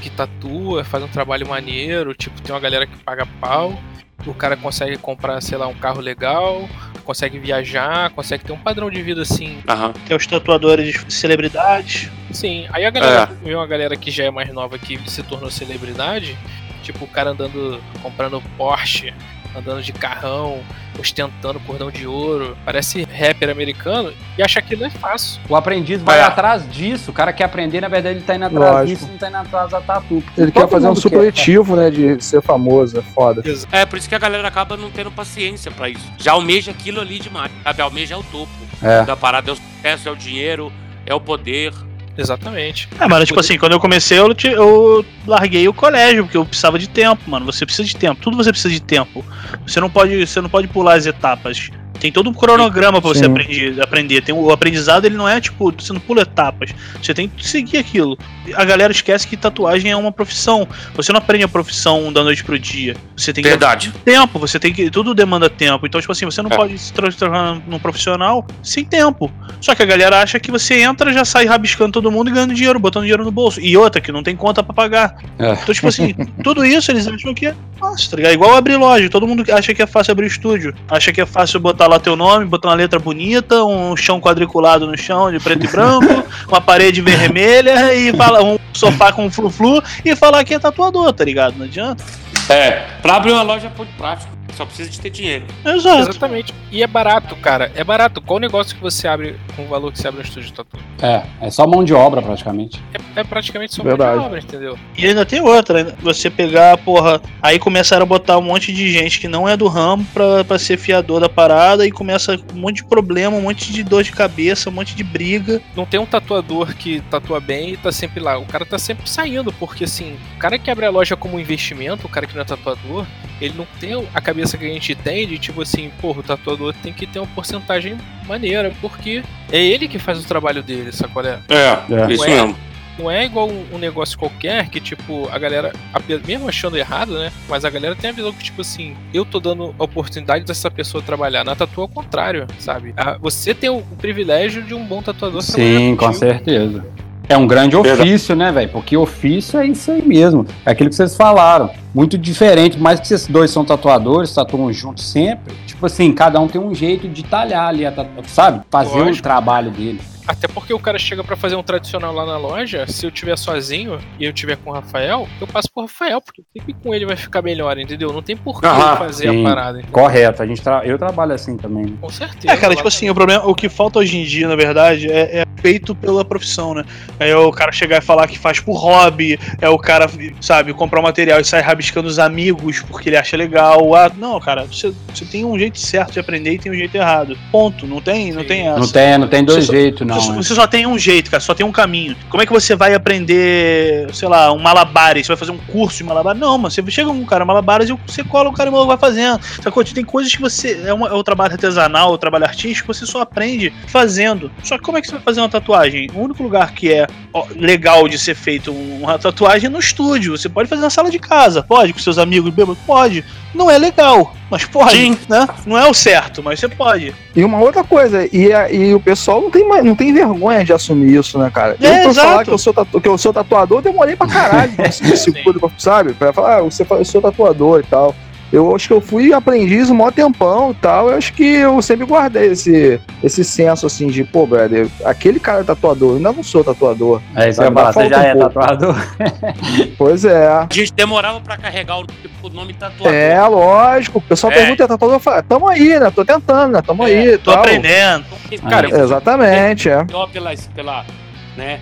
que tatua, faz um trabalho maneiro, tipo, tem uma galera que paga pau, o cara consegue comprar, sei lá, um carro legal, consegue viajar, consegue ter um padrão de vida assim. Aham. Tem os tatuadores de celebridades. Sim, aí a galera, vê uma galera que já é mais nova que se tornou celebridade, tipo, o cara andando, comprando Porsche, andando de carrão, ostentando cordão de ouro, parece rapper americano, e acha que aquilo é fácil. O aprendiz vai É. atrás disso. O cara quer aprender, na verdade, ele tá indo atrás Lógico. disso, não tá indo atrás da tatu. Ele todo quer fazer um supletivo, né? De ser famoso, é foda. É, por isso que a galera acaba não tendo paciência pra isso. Já almeja aquilo ali demais, sabe? Almeja é o topo É. da parada, é o sucesso, é o dinheiro, é o poder. Exatamente. É, mano, tipo assim, quando eu comecei, eu, eu larguei o colégio, porque eu precisava de tempo, mano. Você precisa de tempo, tudo você precisa de tempo. Você não pode, você não pode pular as etapas. Tem todo um cronograma pra você aprender, aprender. Tem o aprendizado, ele não é tipo, você não pula etapas. Você tem que seguir aquilo. A galera esquece que tatuagem é uma profissão. Você não aprende a profissão da noite pro dia. Você tem que Verdade. tempo, você tem que. Tudo demanda tempo. Então, tipo assim, você não É. pode se transformar num profissional sem tempo. Só que a galera acha que você entra, já sai rabiscando todo mundo e ganhando dinheiro, botando dinheiro no bolso. E outra, que não tem conta pra pagar. É. Então, tipo assim, tudo isso eles acham que é fácil, tá ligado? Igual abrir loja. Todo mundo acha que é fácil abrir estúdio. Acha que é fácil botar lá teu nome, botar uma letra bonita, um chão quadriculado no chão de preto e branco, uma parede vermelha e fala um sofá com flu-flu e falar que é tatuador, tá ligado? Não adianta. É, pra abrir uma loja é prático. Só precisa de ter dinheiro. Exato. Exatamente. E é barato, cara. É barato. Qual negócio que você abre com o valor que você abre no estúdio de tatu? É, é só mão de obra praticamente. É, é praticamente só mão de Verdade. obra, entendeu? E ainda tem outra, né? você pegar, porra, aí começaram a botar um monte de gente que não é do ramo pra, pra ser fiador da parada e começa um monte de problema, um monte de dor de cabeça, um monte de briga. Não tem um tatuador que tatua bem e tá sempre lá. O cara tá sempre saindo, porque assim, o cara que abre a loja como investimento, o cara que não é tatuador, ele não tem a cabeça que a gente tem de tipo assim, porra, o tatuador tem que ter uma porcentagem maneira, porque é ele que faz o trabalho dele, sacou? É? É, É. isso Ué. mesmo. Não é igual um, negócio qualquer que, tipo, a galera, mesmo achando errado, né? Mas a galera tem a visão que, tipo assim, eu tô dando a oportunidade dessa pessoa trabalhar. Na tatu, ao contrário, sabe? Você tem o, o privilégio de um bom tatuador trabalhar Sim, com certeza. É um grande ofício, né, velho? Porque ofício é isso aí mesmo. É aquilo que vocês falaram. Muito diferente, mais que vocês dois são tatuadores, tatuam juntos sempre. Tipo assim, cada um tem um jeito de talhar ali, sabe? Fazer o trabalho dele. Até porque o cara chega pra fazer um tradicional lá na loja, se eu tiver sozinho e eu tiver com o Rafael, eu passo pro Rafael, porque sempre com ele vai ficar melhor, entendeu? Não tem por que eu fazer sim. a parada. entendeu? Correto. A gente tra- Eu trabalho assim também. Com certeza. É, cara, tipo assim, o problema, o que falta hoje em dia, na verdade, é, é feito pela profissão, né? É o cara chegar e falar que faz por hobby, é o cara, sabe, comprar um material e sair rabiscando os amigos porque ele acha legal. Ah, não, cara, você, você tem um jeito certo de aprender e tem um jeito errado. Ponto. Não tem, não tem essa. Não tem, não tem dois jeitos, não. Você, só- você só tem um jeito, cara, só tem um caminho. Como é que você vai aprender, sei lá, um malabares? Você vai fazer um curso de malabares? Não, mas você chega um cara malabares e você cola o cara e vai fazendo. Sacou? Tem coisas que você. É, uma- é o trabalho artesanal, o trabalho artístico, você só aprende fazendo. Só que como é que você vai fazer uma tatuagem? O único lugar que é legal de ser feito uma tatuagem é no estúdio. Você pode fazer na sala de casa, pode, com seus amigos bêbados? Pode. Não é legal, mas pode, Sim. né? Não é o certo, mas você pode. E uma outra coisa, e, a- e o pessoal não tem, mais- não tem vergonha de assumir isso, né, cara? É, eu, pra falar exato. que eu, sou tatu, que eu sou tatuador, eu demorei pra caralho pra sabe? Pra falar, ah, você, eu sou tatuador e tal. Eu acho que eu fui aprendiz um maior tempão e tal. Eu acho que eu sempre guardei esse, esse senso assim de, pô, brother, aquele cara é tatuador, eu ainda não sou tatuador. É isso que eu falar. Você já um é pouco. tatuador? Pois é. A gente demorava pra carregar o, o nome tatuador. É, lógico. O pessoal É. pergunta, é tatuador? Eu falo, tamo aí, né? Tô tentando, né? Tamo É, aí. Tô tal. aprendendo. Cara, eu Exatamente, é. pela, pela, né,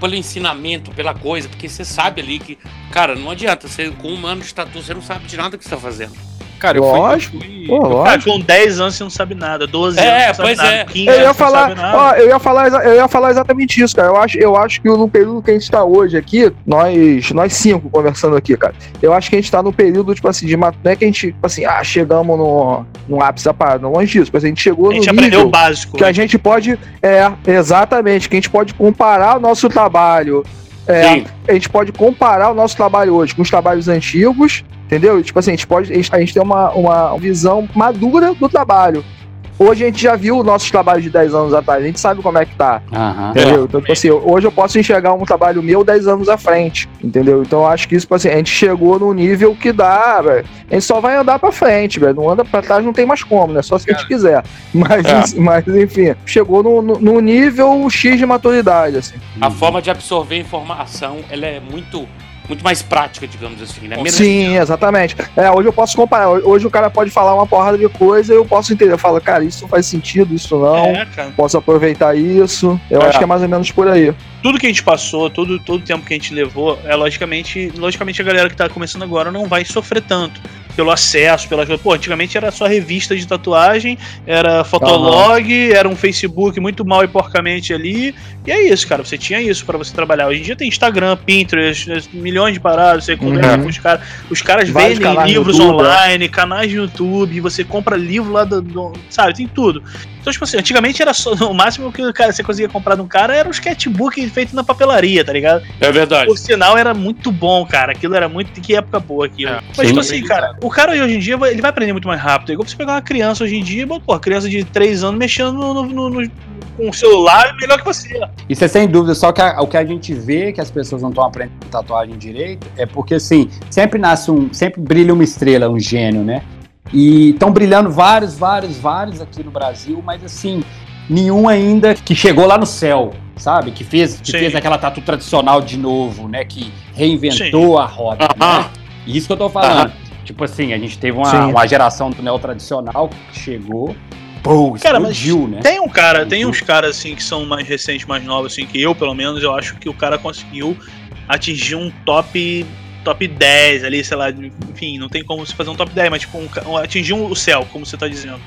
pelo ensinamento, pela coisa, porque você sabe ali que, cara, não adianta, você com um ano de tatu, você não sabe de nada que você tá fazendo. Cara, eu fui- eu Lógico. fui. Pô, Cara, com 10 anos você não sabe nada, 12 É, anos você não sabe pois nada, é. 15 Eu anos ia não falar, sabe nada. ó, eu ia falar, eu ia falar exatamente isso, cara. Eu acho, eu acho que no período que a gente tá hoje aqui, nós, nós cinco conversando aqui, cara. Eu acho que a gente tá no período, tipo assim, de não é que a gente, tipo assim, ah, chegamos no, no ápice da parada, não longe disso, mas a gente chegou a gente no aprendeu nível o básico. que a gente pode, é, exatamente, que a gente pode comparar o nosso trabalho, é, Sim. a gente pode comparar o nosso trabalho hoje com os trabalhos antigos, entendeu? Tipo assim, a gente pode. A gente, a gente tem uma, uma visão madura do trabalho. Hoje a gente já viu nossos trabalhos de 10 anos atrás, a gente sabe como é que tá. Aham. Entendeu? Então, tipo assim, hoje eu posso enxergar um trabalho meu 10 anos à frente. Entendeu? Então eu acho que isso, tipo assim, a gente chegou no nível que dá, velho. A gente só vai andar pra frente, velho. Não anda pra trás, não tem mais como, né? Só se a gente quiser. Mas, É. mas enfim, chegou no, no, no nível X de maturidade, assim. A forma de absorver informação, ela é muito, muito mais prática, digamos assim, né? Menos- Sim, exatamente. É, hoje eu posso comparar. Hoje o cara pode falar uma porrada de coisa e eu posso entender. Eu falo, cara, isso não faz sentido, isso não. É, cara. Posso aproveitar isso. Eu É. acho que é mais ou menos por aí. Tudo que a gente passou, todo, todo o tempo que a gente levou, é logicamente, logicamente a galera que tá começando agora não vai sofrer tanto. Pelo acesso, pelas coisas. Pô, antigamente era só revista de tatuagem, era fotolog, era um Facebook muito mal e porcamente ali. E é isso, cara. Você tinha isso para você trabalhar. Hoje em dia tem Instagram, Pinterest, milhões de paradas, você conversa Uhum. com os caras. Os caras Vários vendem livros YouTube, online, canais no YouTube, você compra livro lá do, do- Sabe, tem tudo. Então, tipo assim, antigamente era só. O máximo que cara, você conseguia comprar de um cara era um sketchbook feito na papelaria, tá ligado? É verdade. Por sinal, era muito bom, cara. Aquilo era muito. Que época boa aquilo. É, Mas, tipo assim, cara, o cara hoje em dia vai- ele vai aprender muito mais rápido. É igual você pegar uma criança hoje em dia, pô, criança de 3 anos mexendo no, no- no- com o celular é melhor que você. Isso é sem dúvida, só que a- o que a gente vê que as pessoas não estão aprendendo tatuagem direito é porque, assim, sempre nasce um. Sempre brilha uma estrela, um gênio, né? E estão brilhando vários, vários, vários aqui no Brasil, mas, assim, nenhum ainda que chegou lá no céu, sabe? Que fez, que Sim. fez aquela tatu tradicional de novo, né? Que reinventou a roda. Aham. Né? Isso que eu tô falando. Tipo assim, a gente teve uma, Sim. uma geração do neo tradicional que chegou, pô, Cara, mas explodiu, né? Tem um cara, tem uns caras assim que são mais recentes, mais novos, assim, que eu, pelo menos, eu acho que o cara conseguiu atingir um top. Top 10 ali, sei lá, enfim, não tem como se fazer um top 10, mas tipo, um, atingir um- o céu, como você tá dizendo.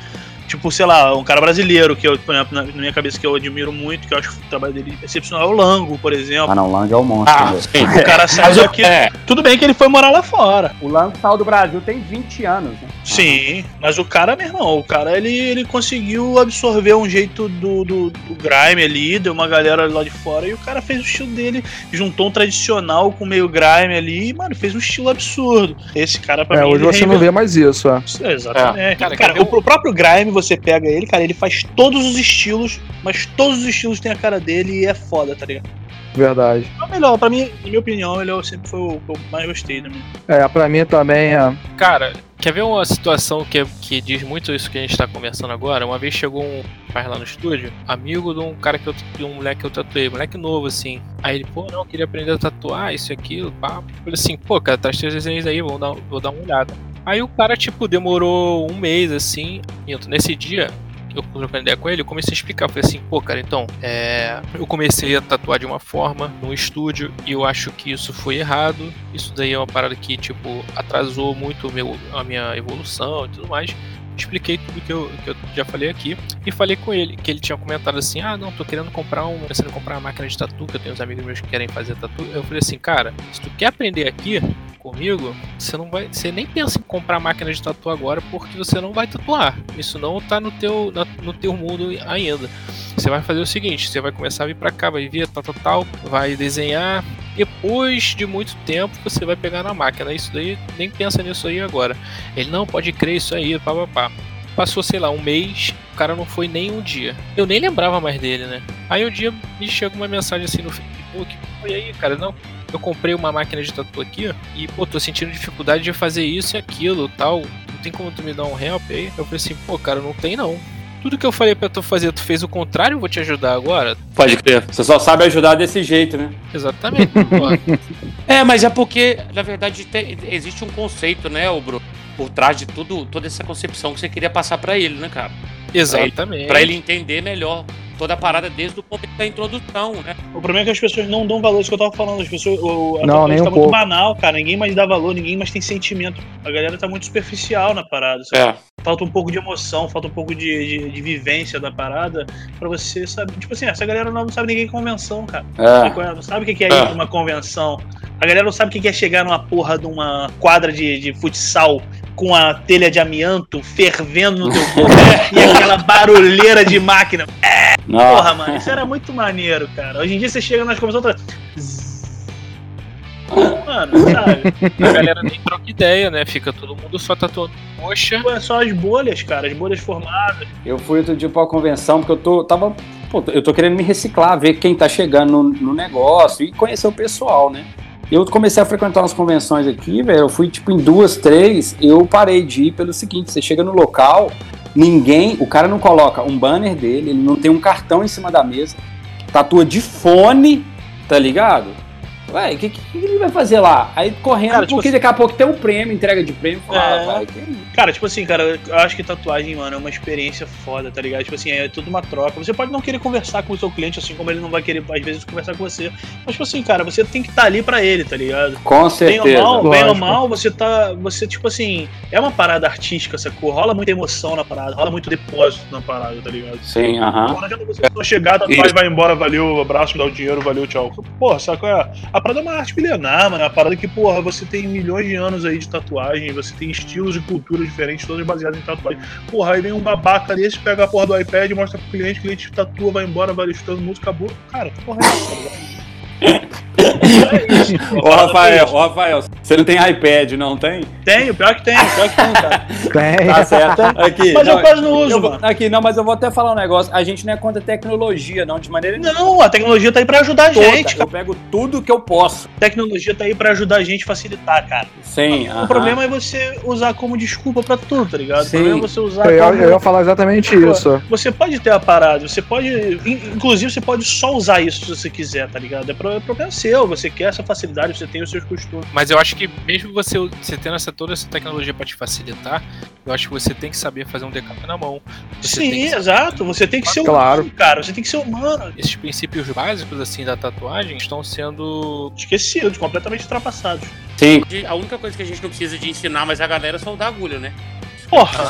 Tipo, sei lá, um cara brasileiro que eu, por exemplo, na, na minha cabeça que eu admiro muito, que eu acho que o trabalho dele é excepcional, é o Lango, por exemplo. Ah, não, o Lang é o monstro. Ah, sim. O cara saiu daqui. é, Tudo bem que ele foi morar lá fora. O Lang saiu do Brasil tem 20 anos, né? Sim, mas o cara, meu irmão, o cara ele, ele conseguiu absorver um jeito do, do, do grime ali, deu uma galera lá de fora e o cara fez o estilo dele, juntou um tradicional com meio grime ali e, mano, fez um estilo absurdo. Esse cara, pra É, mim. hoje ele você não vê mais isso, é. É, Exatamente. Cara, Cara, ver o, o próprio Grime, você pega ele, cara, ele faz todos os estilos, mas todos os estilos têm a cara dele e é foda, tá ligado? Verdade. É o melhor, pra mim, na minha opinião, ele é o- sempre foi o que eu mais gostei né. É, pra mim também é. Cara, quer ver uma situação que, que diz muito isso que a gente tá conversando agora? Uma vez chegou um rapaz lá no estúdio, amigo de um cara que eu de um moleque que eu tatuei, moleque novo assim. Aí ele, pô, não, eu queria aprender a tatuar, isso e aquilo, pá. Eu falei assim, pô, cara, traz teus desenhos aí, vou dar, vou dar uma olhada. Aí o cara, tipo, demorou um mês assim. Nesse dia, eu trocando ideia com ele, eu comecei a explicar. Eu falei assim, pô, cara, então, é, eu comecei a tatuar de uma forma no estúdio e eu acho que isso foi errado. Isso daí é uma parada que, tipo, atrasou muito meu, a minha evolução e tudo mais. Expliquei tudo que eu, que eu já falei aqui e falei com ele que ele tinha comentado assim: Ah, não, tô querendo comprar um, pensando em comprar uma máquina de tatu, que eu tenho uns amigos meus que querem fazer tatu. Eu falei assim, cara, se tu quer aprender aqui comigo, você não vai, você nem pensa em comprar máquina de tatu agora porque você não vai tatuar. Isso não tá no teu, na- no teu mundo ainda. Você vai fazer o seguinte, você vai começar a vir pra cá, vai ver tal, tal, tal, vai desenhar. Depois de muito tempo, você vai pegar na máquina. Isso daí, nem pensa nisso aí agora. Ele não pode crer isso aí, pá, pá, pá. Passou, sei lá, um mês, o cara não foi nem um dia. Eu nem lembrava mais dele, né? Aí um dia me chega uma mensagem assim no Facebook, e aí, cara, não, eu comprei uma máquina de tatu aqui e, pô, tô sentindo dificuldade de fazer isso e aquilo tal. Não tem como tu me dar um help aí? Eu falei assim, pô, cara, não tem não. Tudo que eu falei pra tu fazer, tu fez o contrário, eu vou te ajudar agora? pode crer. Você só sabe ajudar desse jeito, né? Exatamente. É, mas é porque, na verdade, te- existe um conceito, né, o Bruno? Por trás de tudo, toda essa concepção que você queria passar pra ele, né, cara? Exatamente. Pra ele entender melhor toda a parada desde o momento da introdução, né? O problema é que as pessoas não dão valor, isso que eu tava falando. As pessoas, o, a Não, nem um tá muito pouco. banal, cara. Ninguém mais dá valor, ninguém mais tem sentimento. A galera tá muito superficial na parada. sabe? É. Falta um pouco de emoção, falta um pouco de, de, de vivência da parada pra você saber. Tipo assim, essa galera não sabe ninguém convenção, cara. É. Não sabe o que é ir É. pra uma convenção. A galera não sabe o que é chegar numa porra de uma quadra de, de futsal com a telha de amianto fervendo no teu corpo e aquela barulheira de máquina. Não. Porra, mano, isso era muito maneiro, cara. Hoje em dia você chega nas convenções outra. Mano, sabe? A galera nem troca ideia, né? Fica todo mundo só tatuando coxa. Pô, É só as bolhas, cara, as bolhas formadas. Eu fui outro dia pra uma convenção porque eu tô, tava, pô, eu tô querendo me reciclar, ver quem tá chegando no, no negócio e conhecer o pessoal, né? Eu comecei a frequentar umas convenções aqui, velho. Eu fui tipo em duas, três. Eu parei de ir pelo seguinte: você chega no local, ninguém, o cara não coloca um banner dele, ele não tem um cartão em cima da mesa, tatua de fone, tá ligado? Vai, o que, que, que ele vai fazer lá? Aí correndo, Cara, tipo porque daqui a pouco tem um prêmio, entrega de prêmio. Fala, É. ah, vai, que- Cara, tipo assim, cara, eu acho que tatuagem, mano, é uma experiência foda, tá ligado? Tipo assim, é tudo uma troca. Você pode não querer conversar com o seu cliente, assim como ele não vai querer, às vezes, conversar com você. Mas, tipo assim, cara, você tem que estar ali pra ele, tá ligado? Com Bem ou certeza. mal, bem ou mal, você tá. Você, tipo assim, é uma parada artística, sacou? Rola muita emoção na parada, rola muito depósito na parada, tá ligado? Sim, aham. Não adianta você só chegar, tatuagem, vai embora, valeu, abraço, me dá o dinheiro, valeu, tchau. Porra, qual é? A parada é uma arte milenar, mano. É uma parada que, porra, você tem milhões de anos aí de tatuagem, você tem estilos e culturas diferentes, todas baseadas em tatuagem. Porra, aí vem um babaca desse, pega a porra do iPad, mostra pro cliente, o cliente tatua, vai embora, vai escutando música, acabou. Cara, que porra é essa, Ô, Rafael, é isso. ô, Rafael, você não tem iPad, não tem? Tenho, pior que tenho, pior que tenho, cara. Tem. Tá certo. Aqui, Mas eu não, quase não uso, eu vou- aqui, não, mas eu vou até falar um negócio. A gente não é contra tecnologia, não, de maneira nenhuma. Não, a tecnologia tá aí pra ajudar a Toda. gente, cara. Eu pego tudo que eu posso. A tecnologia tá aí pra ajudar a gente a facilitar, cara. Sim, O aham. problema é você usar como desculpa pra tudo, tá ligado? Sim. O problema é você usar Eu, ia- como... eu ia falar exatamente isso. Você pode ter a parada, você pode. in- Inclusive, você pode só usar isso se você quiser, tá ligado? É é problema seu, você quer essa facilidade, você tem os seus costumes. Mas eu acho que mesmo você, você tendo essa, toda essa tecnologia pra te facilitar, eu acho que você tem que saber fazer um decap na mão. Você Sim, exato. Você tem que ser Claro. humano, cara. Você tem que ser humano. Esses princípios básicos assim da tatuagem estão sendo Esquecidos, completamente ultrapassados. Sim, A única coisa que a gente não precisa de ensinar mais a galera é soldar agulha, né? Porra!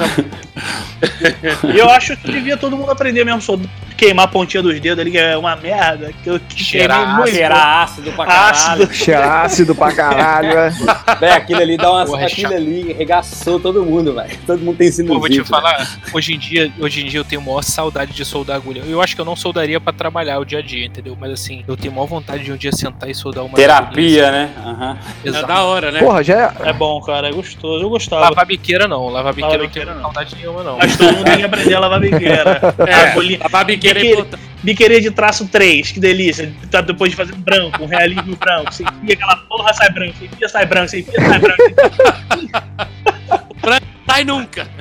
E eu acho que devia todo mundo aprender mesmo, só queimar a pontinha dos dedos ali, que é uma merda. Que eu Cheirar muito. cheirar ácido pra caralho. Ácido. Cheiro ácido pra caralho, é. Véi, aquilo ali dá uma. Porra, é aquilo ali regaçou todo mundo, velho. Todo mundo tem sinusite. Pô, vou te velho. falar, hoje em dia, hoje em dia eu tenho maior saudade de soldar agulha. Eu acho que eu não soldaria pra trabalhar o dia a dia, entendeu? Mas assim, eu tenho maior vontade de um dia sentar e soldar uma Terapia, né? Aham. É da hora, né? Porra, já é. É bom, cara, é gostoso. Eu gostava. Lavar biqueira não, lavar biqueira biqueira não. saudade nenhuma não. Mas todo mundo tem que aprender a lavar biqueira. É, Agulhinha- a babiqueira é Biqueira. importante. Biqueira de traço 3, que delícia. Tá depois de fazer um branco, um realismo branco. Você enfia aquela porra, sai branco. Você enfia, sai branco. Você enfia, sai branco. Sai nunca!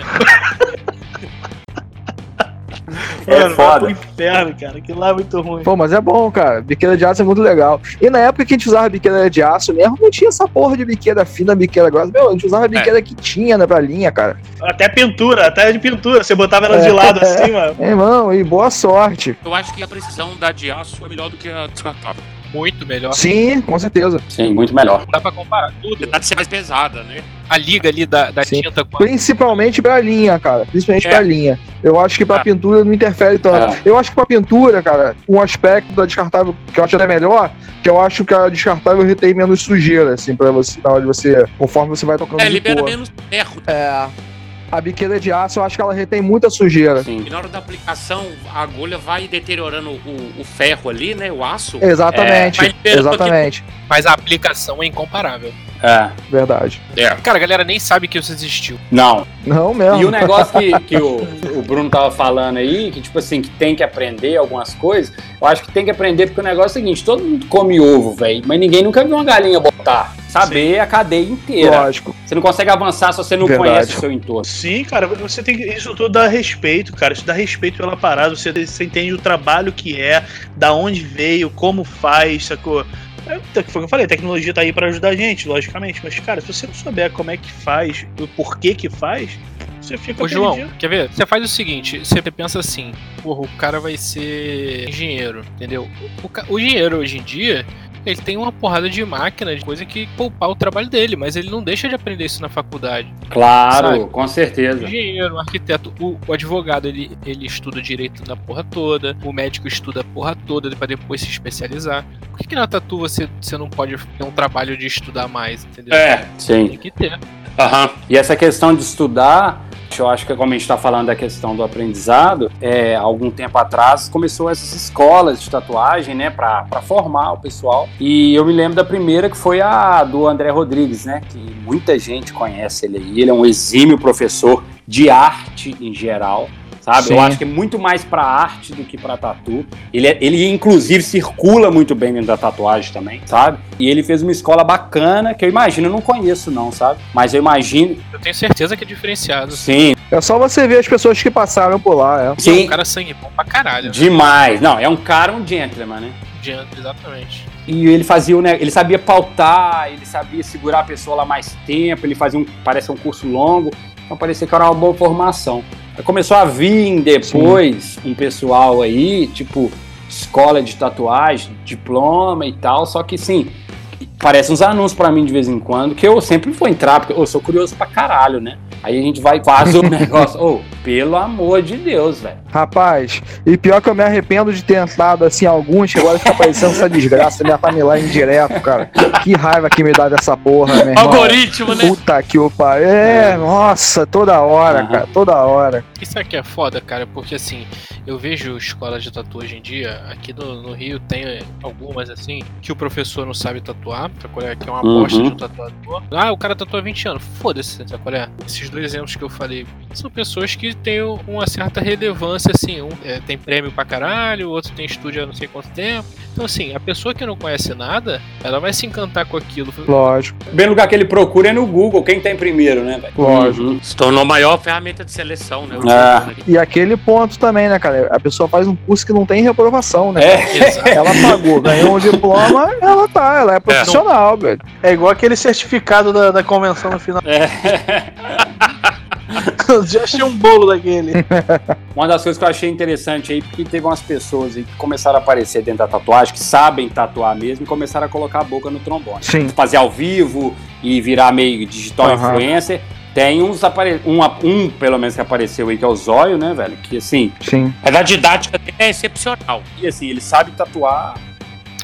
É Mano, vai foda. pro inferno, cara. Aquilo lá é muito ruim. Pô, mas é bom, cara. Biqueira de aço é muito legal. E na época que a gente usava biqueira de aço mesmo, não tinha essa porra de biqueira fina, biqueira grossa. Meu, a gente usava a biqueira que tinha, né, pra linha, cara. Até pintura, até de pintura. Você botava ela de É. lado assim, mano. É, irmão, e boa sorte. Eu acho que a precisão da de aço é melhor do que a descartável. Muito melhor. Sim, com certeza. Sim, muito melhor. Não dá pra comparar tudo. Apesar de ser mais pesada, né? A liga ali da, da Sim. tinta com a... Principalmente pra linha, cara. Principalmente É. pra linha. Eu acho que pra Ah. pintura não interfere tanto. É. Eu acho que pra pintura, cara, um aspecto da descartável que eu acho até melhor, que eu acho que a descartável retém menos sujeira, assim, pra você, na hora de você, conforme você vai tocando É, libera cor. menos ferro. É. A biqueira de aço, eu acho que ela retém muita sujeira. Sim. E na hora da aplicação, a agulha vai deteriorando o, o ferro ali, né? O aço. Exatamente. Mas pera, exatamente. Mas a aplicação é incomparável. É. Verdade. Cara, a galera nem sabe que isso existiu. Não. Não mesmo. E o negócio que, que o, o Bruno tava falando aí, que tipo assim, que tem que aprender algumas coisas, eu acho que tem que aprender porque o negócio é o seguinte, todo mundo come ovo, velho, mas ninguém nunca viu uma galinha botar. Saber a cadeia inteira. Lógico. Você não consegue avançar se você não Verdade. conhece o seu entorno. Sim, cara, você tem que. Isso tudo dá respeito, cara. Isso dá respeito pela parada. Você, você entende o trabalho que é, da onde veio, como faz, sacou? É, foi o que eu falei, a tecnologia tá aí pra ajudar a gente, logicamente. Mas, cara, se você não souber como é que faz, o porquê que faz, você fica Ô, João, quer ver? Você faz o seguinte, você pensa assim, porra, o cara vai ser engenheiro, entendeu? O, o engenheiro hoje em dia, ele tem uma porrada de máquina, de coisa que poupar o trabalho dele, mas ele não deixa de aprender isso na faculdade. Claro, Sabe? com O certeza. engenheiro, o arquiteto, o, o advogado, ele, ele estuda direito da porra toda, o médico estuda a porra toda pra depois se especializar. Por que, que na tatu você, você não pode ter um trabalho de estudar mais, entendeu? É. Sim. Tem que ter. Aham. E essa questão de estudar, eu acho que como a gente está falando da questão do aprendizado, é, algum tempo atrás começou essas escolas de tatuagem, né, para formar o pessoal. E eu me lembro da primeira que foi a do André Rodrigues, né, que muita gente conhece ele aí. Ele é um exímio professor de arte em geral. Sabe? Eu Sim. acho que é muito mais pra arte do que pra tatu. Ele, é- ele, inclusive, circula muito bem dentro da tatuagem também, sabe? E ele fez uma escola bacana, que eu imagino, eu não conheço, não, sabe? Mas eu imagino. Eu tenho certeza que é diferenciado. Sim, É só você ver as pessoas que passaram por lá, é. E é sim. um cara sangue bom pra caralho. Demais. Não, é um cara, um gentleman, né? Diante, exatamente. e ele fazia, né, ele sabia pautar, ele sabia segurar a pessoa lá mais tempo, ele fazia um, parece um curso longo, então parecia que era uma boa formação. Começou a vir depois um pessoal aí, tipo, escola de tatuagem, diploma e tal, só que sim, parece uns anúncios pra mim de vez em quando, que eu sempre vou entrar, porque eu sou curioso pra caralho, né? Aí a gente vai e faz o negócio. Ô, pelo amor de Deus, velho. Rapaz, e pior que eu me arrependo de ter entrado assim alguns, que agora fica parecendo essa desgraça, minha timeline direto, cara. Que raiva que me dá dessa porra, meu irmão. Algoritmo, né? Puta que o pariu. É, nossa, toda hora, Aham. cara, toda hora. Isso aqui é foda, cara, porque assim, eu vejo escolas de tatu hoje em dia, aqui no, no Rio tem algumas assim, que o professor não sabe tatuar, pra qual é que é uma Uhum. bosta de um tatuador. Ah, o cara tatua há 20 anos. Foda-se, sabe qual é? Esses dois exemplos que eu falei são pessoas que têm uma certa relevância, assim. Um é, tem prêmio pra caralho, o outro tem estúdio há não sei quanto tempo. Então, assim, a pessoa que não conhece nada, ela vai se encantar com aquilo. Lógico, O primeiro lugar que ele procura é no Google, quem tem primeiro, né, velho? lógico. Uhum. Se tornou a maior ferramenta de seleção, né? Ah. E aquele ponto também, né, cara? A pessoa faz um curso que não tem reprovação, né? É. Ela pagou, ganhou um diploma, ela tá, ela é profissional, velho. É igual aquele certificado da, da convenção no final. Já achei um bolo daquele. Uma das coisas que eu achei interessante aí, porque teve umas pessoas aí que começaram a aparecer dentro da tatuagem, que sabem tatuar mesmo, e começaram a colocar a boca no trombone. Sim. Fazer ao vivo e virar meio digital Aham. influencer. Tem uns apare... um, um, pelo menos, que apareceu aí, que é o Zóio, né, velho? Que assim, Sim. Mas a didática dele é excepcional. e assim, ele sabe tatuar.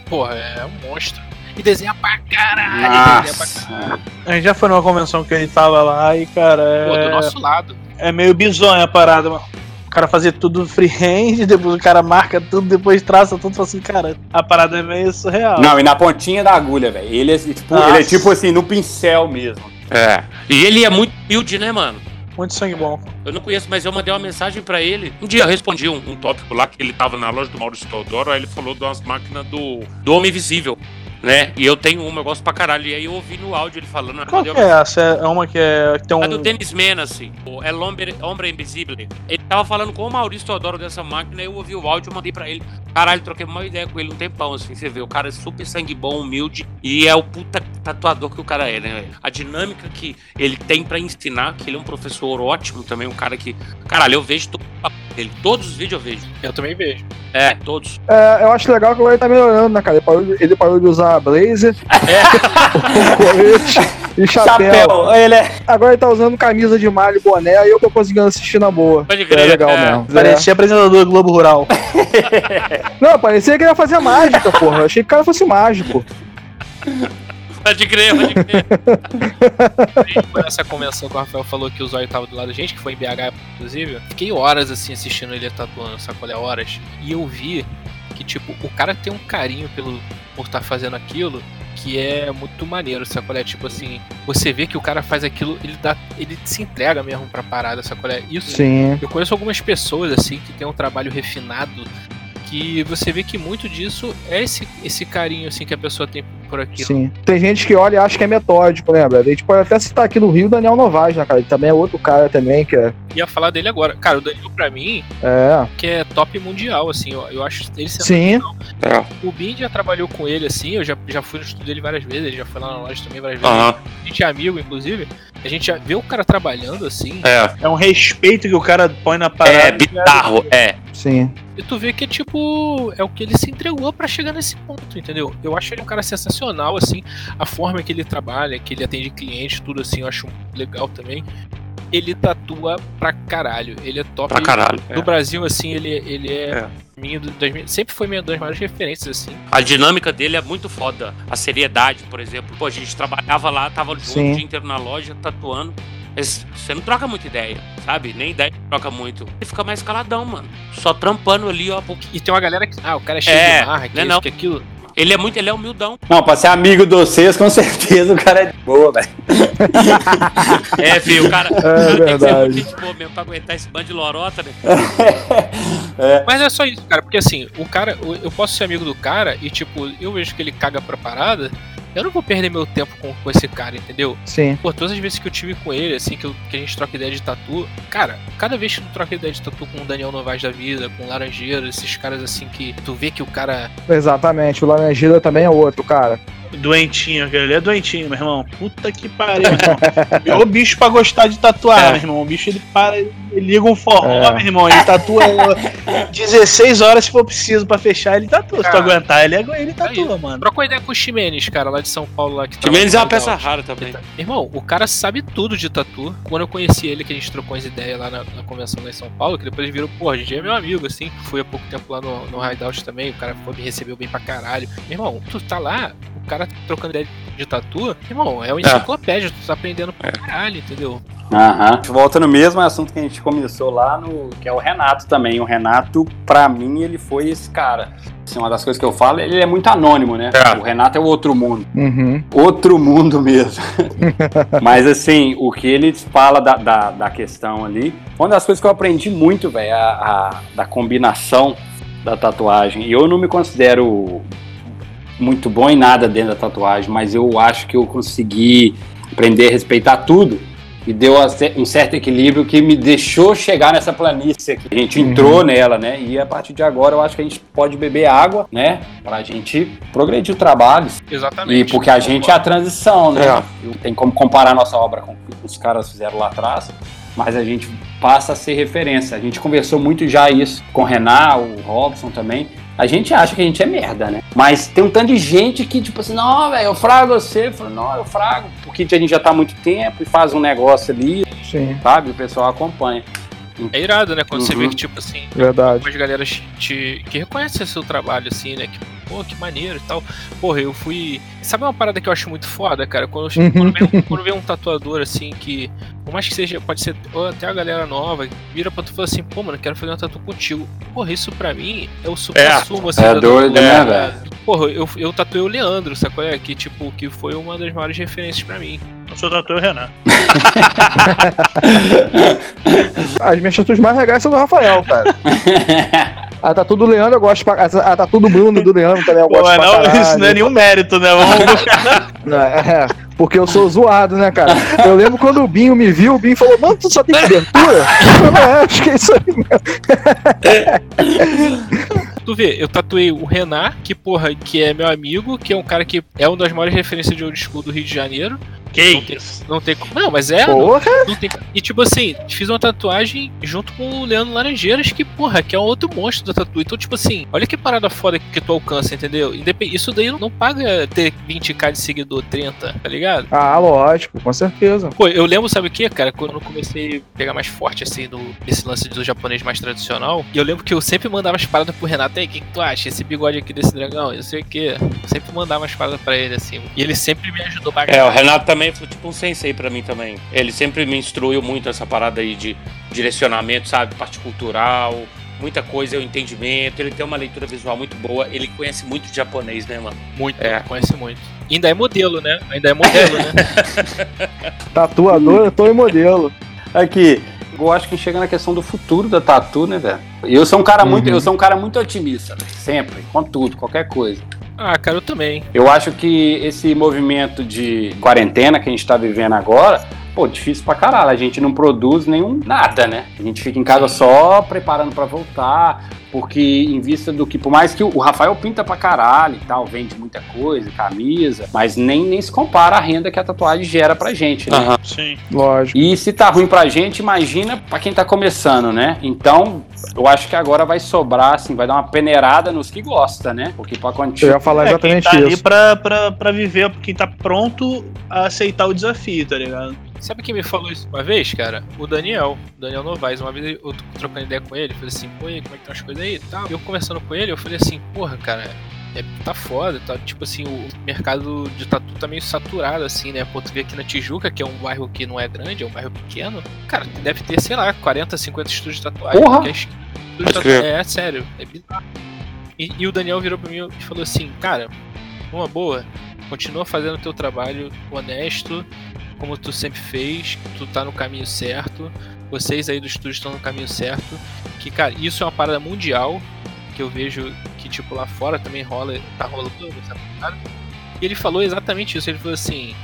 Porra, é um monstro. E desenha pra caralho, desenha pra caralho. A gente já foi numa convenção que a gente tava lá e, cara, Pô, do é, nosso lado. é meio bizonha a parada, mano. O cara fazia tudo freehand, depois o cara marca tudo, depois traça tudo, fala assim, cara, a parada é meio surreal. Não, e na pontinha da agulha, velho. Ele é tipo, ele é tipo assim, no pincel mesmo. É. E ele é muito humilde, né, mano? Muito sangue bom. Eu não conheço, mas eu mandei uma mensagem pra ele. Um dia eu respondi um, um tópico lá que ele tava na loja do Maurício Teodoro, aí ele falou de umas máquinas do, do Homem Invisível, né? E eu tenho uma, eu gosto pra caralho. E aí eu ouvi no áudio ele falando. eu Qual é essa? É uma que, é, que tem um. A do Dennis assim. o El Hombre, Invisível. Ele tava falando com o Maurício Teodoro dessa máquina, eu ouvi o áudio e mandei pra ele. Caralho, troquei uma ideia com ele um tempão, assim. Você vê, o cara é super sangue bom, humilde. E é o puta tatuador que o cara é, né? A dinâmica que ele tem pra ensinar, que ele é um professor ótimo também, um cara que. Caralho, eu vejo todo dele. Todos os vídeos eu vejo. Eu também vejo. É, todos. É, eu acho legal que agora ele tá melhorando, né, cara? Ele parou de, ele parou de usar blazer, colete e chapéu. Chapéu, ele é. Agora ele tá usando camisa de malha e boné e eu tô conseguindo assistir na boa. Pode É crer. legal é. mesmo. É. Parecia apresentador do Globo Rural. Não, parecia que ele ia fazer mágica, porra. Eu achei que o cara fosse mágico. Pode crer, pode crer. Foi nessa convenção que o Rafael falou que o Zóio tava do lado da gente, que foi em BH, inclusive. Fiquei horas assim assistindo ele tatuando, sacolé horas. E eu vi que, tipo, o cara tem um carinho pelo, por estar fazendo aquilo que é muito maneiro, sacolé? Tipo assim, você vê que o cara faz aquilo, ele dá. ele se entrega mesmo pra parada, sacolé? Isso Sim. Eu conheço algumas pessoas assim que tem um trabalho refinado que você vê que muito disso é esse, esse carinho assim que a pessoa tem por aquilo. Sim. Tem gente que olha e acha que é metódico, lembra? A gente pode até citar aqui no Rio o Daniel Novaes, né, cara? Ele também é outro cara também que é. Ia falar dele agora. Cara, o Danilo pra mim, É. que é top mundial, assim, eu, eu acho ele Sim. É. O Bin já trabalhou com ele, assim, eu já, já fui no estúdio dele várias vezes, ele já foi lá na loja também várias vezes. Aham. A gente é amigo, inclusive. A gente já vê o cara trabalhando, assim, É. É um respeito que o cara põe na parada. É, bizarro, é. Sim. e tu vê que, tipo, é o que ele se entregou pra chegar nesse ponto, entendeu? Eu acho ele um cara sensacional, assim, a forma que ele trabalha, que ele atende clientes, tudo assim, eu acho legal também. Ele tatua pra caralho, ele é top. Pra caralho. é. No Brasil, assim, ele, ele é, É. minha do- das sempre foi minha das maiores referências, assim. A dinâmica dele é muito foda. A seriedade, por exemplo. Pô, a gente trabalhava lá, tava junto Sim. o dia inteiro na loja, tatuando. Mas você não troca muita ideia, sabe? Nem ideia troca muito. Ele fica mais caladão, mano. Só trampando ali, ó. pô. E tem uma galera que, ah, o cara é cheio É, de marra, que né, isso, não. que aquilo. Ele é muito, ele é humildão. Não, pra ser amigo de vocês, com certeza o cara é de boa, velho. É, filho, o cara, o É cara tem que ser muito gente boa mesmo pra aguentar esse bando de lorota, né? Mas é só isso, cara, porque assim, o cara, eu- eu posso ser amigo do cara e, tipo, eu vejo que ele caga pra parada eu não vou perder meu tempo com, com esse cara, entendeu? Sim. Pô, todas as vezes que eu tive com ele, assim, que, eu- que a gente troca ideia de tatu, cara, cada vez que tu troca ideia de tatu com o Daniel Novaes da vida, com o Laranjeiro, esses caras assim que tu vê que o cara. Exatamente. O Laranjeira também é outro, cara. Doentinho, aquele ali é doentinho, meu irmão. Puta que pariu, meu irmão. É o bicho pra gostar de tatuar, É. meu irmão. O bicho ele para, ele liga um forró, É. meu irmão. Ele tatua 16 horas se for preciso pra fechar, ele tatua. Se tu Cara, aguentar, ele, ele tatua, mano. Trocou ideia com o Ximenes, cara, lá de São Paulo, lá que menos no é uma peça rara também. Irmão, o cara sabe tudo de tatu. Quando eu conheci ele, que a gente trocou as ideias lá na, na convenção lá em São Paulo, que depois ele virou, pô, a gente é meu amigo, assim. Fui há pouco tempo lá no, no Hideout também, o cara foi, me recebeu bem pra caralho. Meu irmão, tu tá lá, o cara trocando ideia de tatu, irmão, é uma enciclopédia, tu tá aprendendo pra caralho, entendeu? Aham. A gente volta no mesmo assunto que a gente começou lá, no, que é o Renato também. O Renato, pra mim, ele foi esse cara. Assim, uma das coisas que eu falo, ele é muito anônimo, né? É. O Renato é o outro mundo. Uhum. Outro mundo mesmo. Mas assim, o que ele fala da, da, da questão ali, uma das coisas que eu aprendi muito, velho, a, a- da combinação da tatuagem. E eu não me considero muito bom em nada dentro da tatuagem, mas eu acho que eu consegui aprender a respeitar tudo e deu um certo equilíbrio que me deixou chegar nessa planície aqui. A gente Uhum. entrou nela, né? E a partir de agora eu acho que a gente pode beber água, né? Pra gente progredir o trabalho. Exatamente. E porque a gente é a transição, né? É. Não Tem como comparar nossa obra com o que os caras fizeram lá atrás, mas a gente passa a ser referência. A gente conversou muito já isso com o Renan, o Robson também. A gente acha que a gente é merda, né? Mas tem um tanto de gente que, tipo assim, não, velho, eu frago você. Eu falo, não, eu frago. Porque a gente já tá há muito tempo e faz um negócio ali, Sim, sabe? O pessoal acompanha. É irado, né? Quando você Uhum. vê que, tipo assim, verdade. algumas galeras te, que reconhecem seu trabalho, assim, né? Que, pô, que maneiro e tal. Porra, eu fui. Sabe uma parada que eu acho muito foda, cara? Quando, eu- Uhum. quando, vem, um- quando vem um tatuador, assim, que. Por mais que seja, pode ser ou até a galera nova, vira pra tu e fala assim, pô, mano, quero fazer uma tatu contigo. Porra, isso pra mim é o super É, sumo, assim. é da doido, tatuagem, né, cara? Porra, eu, eu tatuei o Leandro, sacou? É? Que, tipo, que foi uma das maiores referências pra mim. Eu sou tatu Renan. As minhas tatuas mais legais são do Rafael, cara. A tatu do Leandro eu gosto pra... A tatu do Bruno do Leandro também eu Pô, gosto pra não, caralho. isso não é nenhum mérito, né? Vamos É, porque eu sou zoado, né, cara? Eu lembro quando o Binho me viu, o Binho falou, mano, tu só tem cobertura? Eu falei, é, acho que é isso aí mesmo. Tu vê, eu tatuei o Renan, que, porra, que é meu amigo, que é um cara que é uma das maiores referências de old school do Rio de Janeiro. Que Não tem, isso? não tem como. Não, mas é. Porra, Não tem, e tipo assim, fiz uma tatuagem junto com o Leandro Laranjeiras, que, porra, que é um outro monstro da tatu. Então, tipo assim, olha que parada foda que tu alcança, entendeu? Independ- Isso daí não paga ter 20k de seguidor, 30, tá ligado? ah, lógico, com certeza. Pô, eu lembro, sabe o que, cara? Quando eu comecei a pegar mais forte, assim, no, nesse lance do japonês mais tradicional, e eu lembro que eu sempre mandava as paradas pro Renato, aí, o que, que tu acha? Esse bigode aqui desse dragão, eu sei o que. Sempre mandava as paradas pra ele, assim. E ele sempre me ajudou É, bastante. o Renato também foi tipo um sensei pra mim também. Ele sempre me instruiu muito essa parada aí de direcionamento, sabe? Parte cultural, muita coisa, o entendimento. Ele tem uma leitura visual muito boa. Ele conhece muito de japonês, né, mano? Muito, É. conhece muito. Ainda é modelo, né? Ainda é modelo, né? Tatuador, eu tô em modelo. Aqui, eu acho que chega na questão do futuro da tatu, né, velho? Eu sou um cara muito, Uhum. eu sou um cara muito otimista, velho, sempre, com tudo, qualquer coisa. Ah, cara, eu também. Eu acho que esse movimento de quarentena que a gente tá vivendo agora, pô, difícil pra caralho. A gente não produz nenhum nada, né? A gente fica em casa só preparando pra voltar, porque em vista do que, por mais que o Rafael pinta pra caralho e tal, vende muita coisa, camisa, mas nem, nem se compara a renda que a tatuagem gera pra gente, né? Aham. Sim. Lógico. E se tá ruim pra gente, imagina pra quem tá começando, né? Então, eu acho que agora vai sobrar, assim, vai dar uma peneirada nos que gosta, né? Porque pra Eu continuar. ia falar É, quem exatamente tá ali isso. pra, pra, pra viver, quem tá pronto a aceitar o desafio, tá ligado? Sabe quem me falou isso uma vez, cara? O Daniel, o Daniel Novaes. Uma vez eu tô trocando ideia com ele, falei assim, pô, aí, como é que estão as coisas aí e tal. E eu conversando com ele, eu falei assim, porra, cara, é, tá foda, tá? Tipo assim, o mercado de tatu tá meio saturado, assim, né? Pô, tu vê aqui na Tijuca, que é um bairro que não é grande, é um bairro pequeno. Cara, deve ter, sei lá, 40, 50 estúdios de tatuagem. Porra! porque é tatu-. É, sério, é bizarro. E, e o Daniel virou pra mim e falou assim, cara, uma boa, continua fazendo o teu trabalho honesto, como tu sempre fez, tu tá no caminho certo, vocês aí do estúdio estão no caminho certo, que, cara, isso é uma parada mundial, que eu vejo que, tipo, lá fora também rola, tá rolando essa parada, E ele falou exatamente isso. Ele falou assim: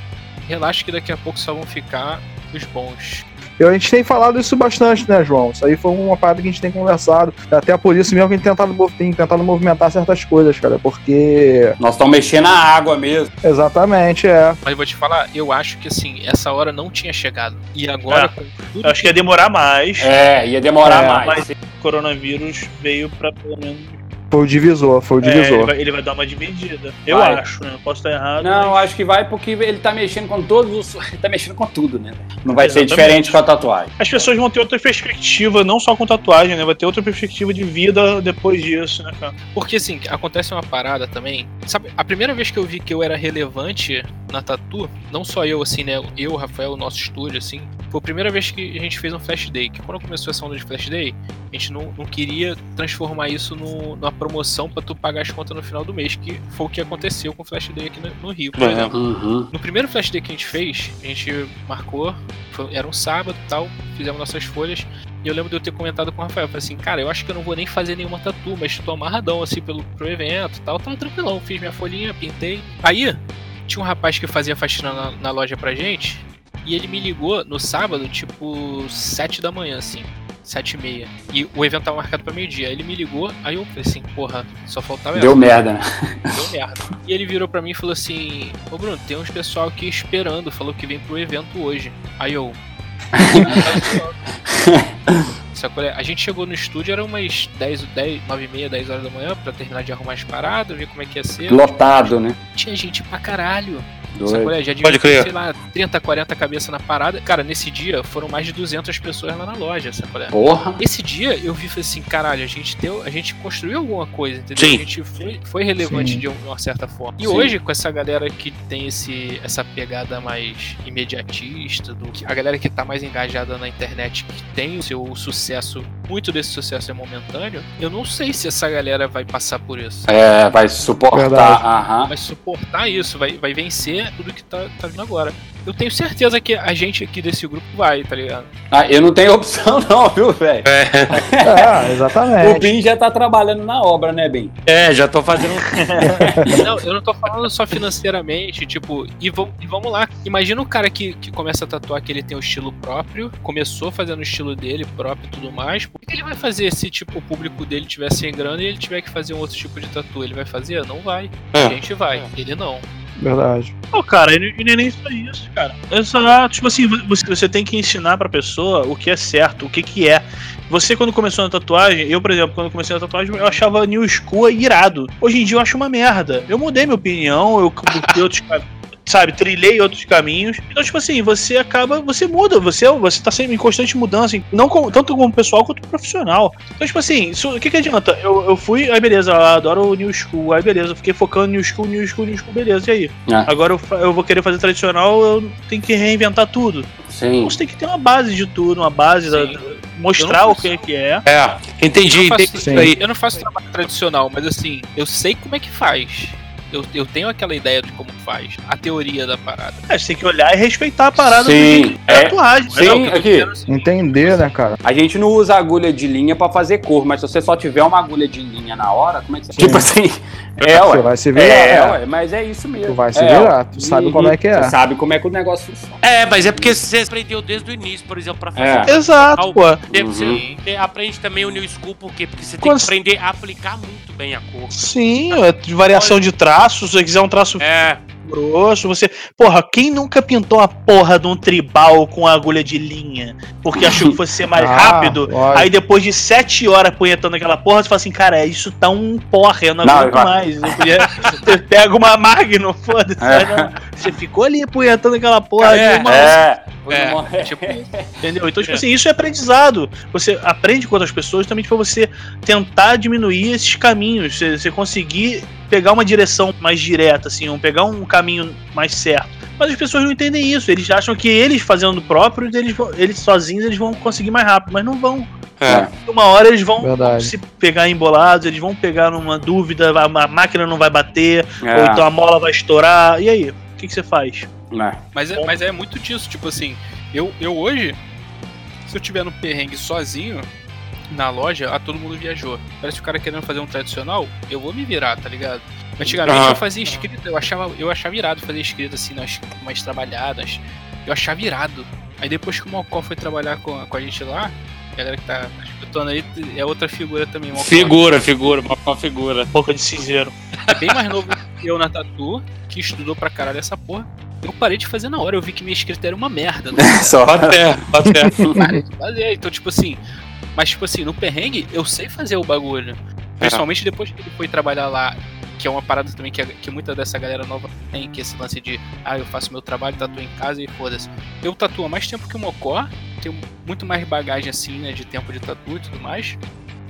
relaxa que daqui a pouco só vão ficar os bons. E a gente tem falado isso bastante, né, João? Isso aí foi uma parada que a gente tem conversado. Até por isso mesmo que a gente tentado, tem tentado movimentar certas coisas, cara. Porque. Nós estamos mexendo na água mesmo. Exatamente, é. Mas eu vou te falar, eu acho que assim, essa hora não tinha chegado. E agora, É. com tudo Eu acho que ia demorar mais. É, ia demorar É, mais. Mas o coronavírus veio pra pelo menos. Foi o divisor, foi o É, ele, divisor. vai, ele vai dar uma dividida. Eu Vai. acho, né? Posso estar errado. Não, mas- acho que vai porque ele tá mexendo com todos os. Ele tá mexendo com tudo, né? Não vai ser Exatamente. diferente com a tatuagem. As pessoas vão ter outra perspectiva, não só com tatuagem, né? Vai ter outra perspectiva de vida depois disso, né, cara? Porque assim, acontece uma parada também. Sabe, a primeira vez que eu vi que eu era relevante na Tatu, não só eu, assim, né? Eu, Rafael, o nosso estúdio, assim, foi a primeira vez que a gente fez um Flash Day. Que quando começou essa onda de Flash Day, a gente não, não queria transformar isso no, numa promoção pra tu pagar as contas no final do mês, que foi o que aconteceu com o Flash Day aqui no, no Rio, por É. exemplo. Uhum. No primeiro Flash Day que a gente fez, a gente marcou, foi- era um sábado e tal, fizemos nossas folhas. E eu lembro de eu ter comentado com o Rafael, falei assim, cara, eu acho que eu não vou nem fazer nenhuma tatu, mas tô amarradão assim pelo pro evento e tal, tava tranquilão, fiz minha folhinha, pintei. Aí, tinha um rapaz que fazia faxina na, na loja pra gente, e ele me ligou no sábado, tipo, 7 da manhã, assim. Sete e meia. E o evento tava marcado pra meio-dia. Ele me ligou, aí eu falei assim, porra, só faltava Deu essa merda, né? deu merda. E ele virou pra mim e falou assim: Ô Bruno, tem uns pessoal aqui esperando, falou que vem pro evento hoje. Aí eu. Sacou? A gente chegou no estúdio, era umas 10, 10, 9 e meia, 10 horas da manhã pra terminar de arrumar as paradas, ver como é que ia ser. Lotado, né? Tinha gente pra caralho. Doido. Sacou? Já devia Pode crer. sei lá, 30, 40 cabeças na parada. Cara, nesse dia foram mais de 200 pessoas lá na loja, sacou? Porra. Esse dia eu vi e falei assim, caralho, a gente deu, a gente construiu alguma coisa, entendeu? Sim. A gente foi, foi relevante Sim. de uma certa forma. E Sim. hoje, com essa galera que tem esse, essa pegada mais imediatista, do, a galera que tá mais engajada na internet, que tem o seu sucesso, acesso muito desse sucesso é momentâneo, eu não sei se essa galera vai passar por isso. É, vai suportar. Aham. Vai suportar isso, vai, vai vencer tudo que tá, tá vindo agora. Eu tenho certeza que a gente aqui desse grupo vai, tá ligado? Ah, eu não tenho opção, não, viu, velho? É, O exatamente. Bin já tá trabalhando na obra, né, Bin? É, já tô fazendo. Não, eu não tô falando só financeiramente, tipo, e, vam- e vamos lá. Imagina o cara que, que começa a tatuar que ele tem um estilo próprio, começou fazendo o estilo dele próprio e tudo mais. Por que ele vai fazer se, tipo, o público dele tiver sem grana e ele tiver que fazer um outro tipo de tatu? Ele vai fazer? Não vai. É. A gente vai, ele não. Verdade. Pô, cara, e não é nem só isso, cara. É só, tipo assim, você, você tem que ensinar pra pessoa o que é certo, o que que é. Você, quando começou na tatuagem, eu, por exemplo, quando comecei na tatuagem, eu achava New School irado. Hoje em dia eu acho uma merda. Eu mudei minha opinião, eu busquei outros caminhos. Sabe, trilhei outros caminhos. Então, tipo assim, você acaba. Você muda, você, você tá sempre em constante mudança, não como- tanto como pessoal quanto profissional. Então, tipo assim, o que, que adianta? Eu, eu fui, aí beleza, eu adoro o New School, aí beleza, eu fiquei focando no New School, New School, New School, beleza, e aí? Ah. Agora eu, eu vou querer fazer tradicional, eu tenho que reinventar tudo. Sim. Então você tem que ter uma base de tudo, uma base, da, mostrar não o que é que é. É, entendi, Eu faço- entendi. Eu não faço trabalho tradicional, mas assim, eu sei como é que faz. Eu, eu tenho aquela ideia de como faz, a teoria da parada. É, você tem que olhar e respeitar a parada do Sim, que é é. tatuagem. Sim, aqui. é o seguinte, Entender, né, cara? A gente não usa agulha de linha pra fazer cor, mas se você só tiver uma agulha de linha na hora, como é que você. Sim. Tipo assim. É, Você ué. vai se virar. É, é. ué, mas é isso mesmo. Tu vai se É, virar, ué. tu sabe Uhum. como é que é. Você sabe como é que o negócio funciona. É, mas é porque você aprendeu desde o início, por exemplo, pra É. fazer. Exato, pô. Você, Uhum. você- você aprende também o New School, por quê? Porque você tem Quando- que aprender a aplicar muito bem a cor. Sim, é de variação de traços, se você quiser um traço É, grosso, você. Porra, quem nunca pintou a porra de um tribal com agulha de linha? Porque achou que fosse ser mais Ah, rápido. lógico. Aí depois de sete horas punhetando aquela porra, você fala assim, cara, isso tá um porra, eu não, Não, aguento mais. Eu podia- Você pega uma Magnum, foda-se. É. não. Você ficou ali punhetando aquela porra É, ali, uma É. É, tipo, Entendeu? Então, tipo assim, isso é aprendizado. Você aprende com outras pessoas também pra você tentar diminuir esses caminhos. Você, você conseguir pegar uma direção mais direta, assim, um, pegar um caminho mais certo. Mas as pessoas não entendem isso. Eles acham que eles fazendo próprios, eles, eles sozinhos, eles vão conseguir mais rápido. Mas não vão. é. Uma hora eles vão Verdade. se pegar embolados, eles vão pegar numa dúvida, a, a máquina não vai bater, É. ou então a mola vai estourar. E aí? O que, que você faz? É. Mas é, mas é muito disso, tipo assim, eu, eu hoje, se eu tiver no perrengue sozinho, na loja, ah, todo mundo viajou. Parece que o cara querendo fazer um tradicional, eu vou me virar, tá ligado? Antigamente Ah. eu fazia escrita, eu achava, eu achava irado fazer escrita assim, nas mais trabalhadas. Eu achava irado. Aí depois que o Mocó foi trabalhar com, com a gente lá, a galera que tá escutando aí é outra figura também, Mocó. Figura, figura, uma figura. Boca de cinzeiro. É bem mais novo que eu na Tatu, que estudou pra caralho essa porra. Eu parei de fazer na hora, eu vi que minha escrita era uma merda. Né? Só. Até, até. Então, tipo assim. Mas, tipo assim, no perrengue, eu sei fazer o bagulho. Principalmente depois que ele foi trabalhar lá, que é uma parada também que, que muita dessa galera nova tem, que é esse lance de, ah, eu faço meu trabalho, tatuo em casa e foda-se. Eu tatuo há mais tempo que o Mocó, tenho muito mais bagagem assim, né, de tempo de tatu e tudo mais.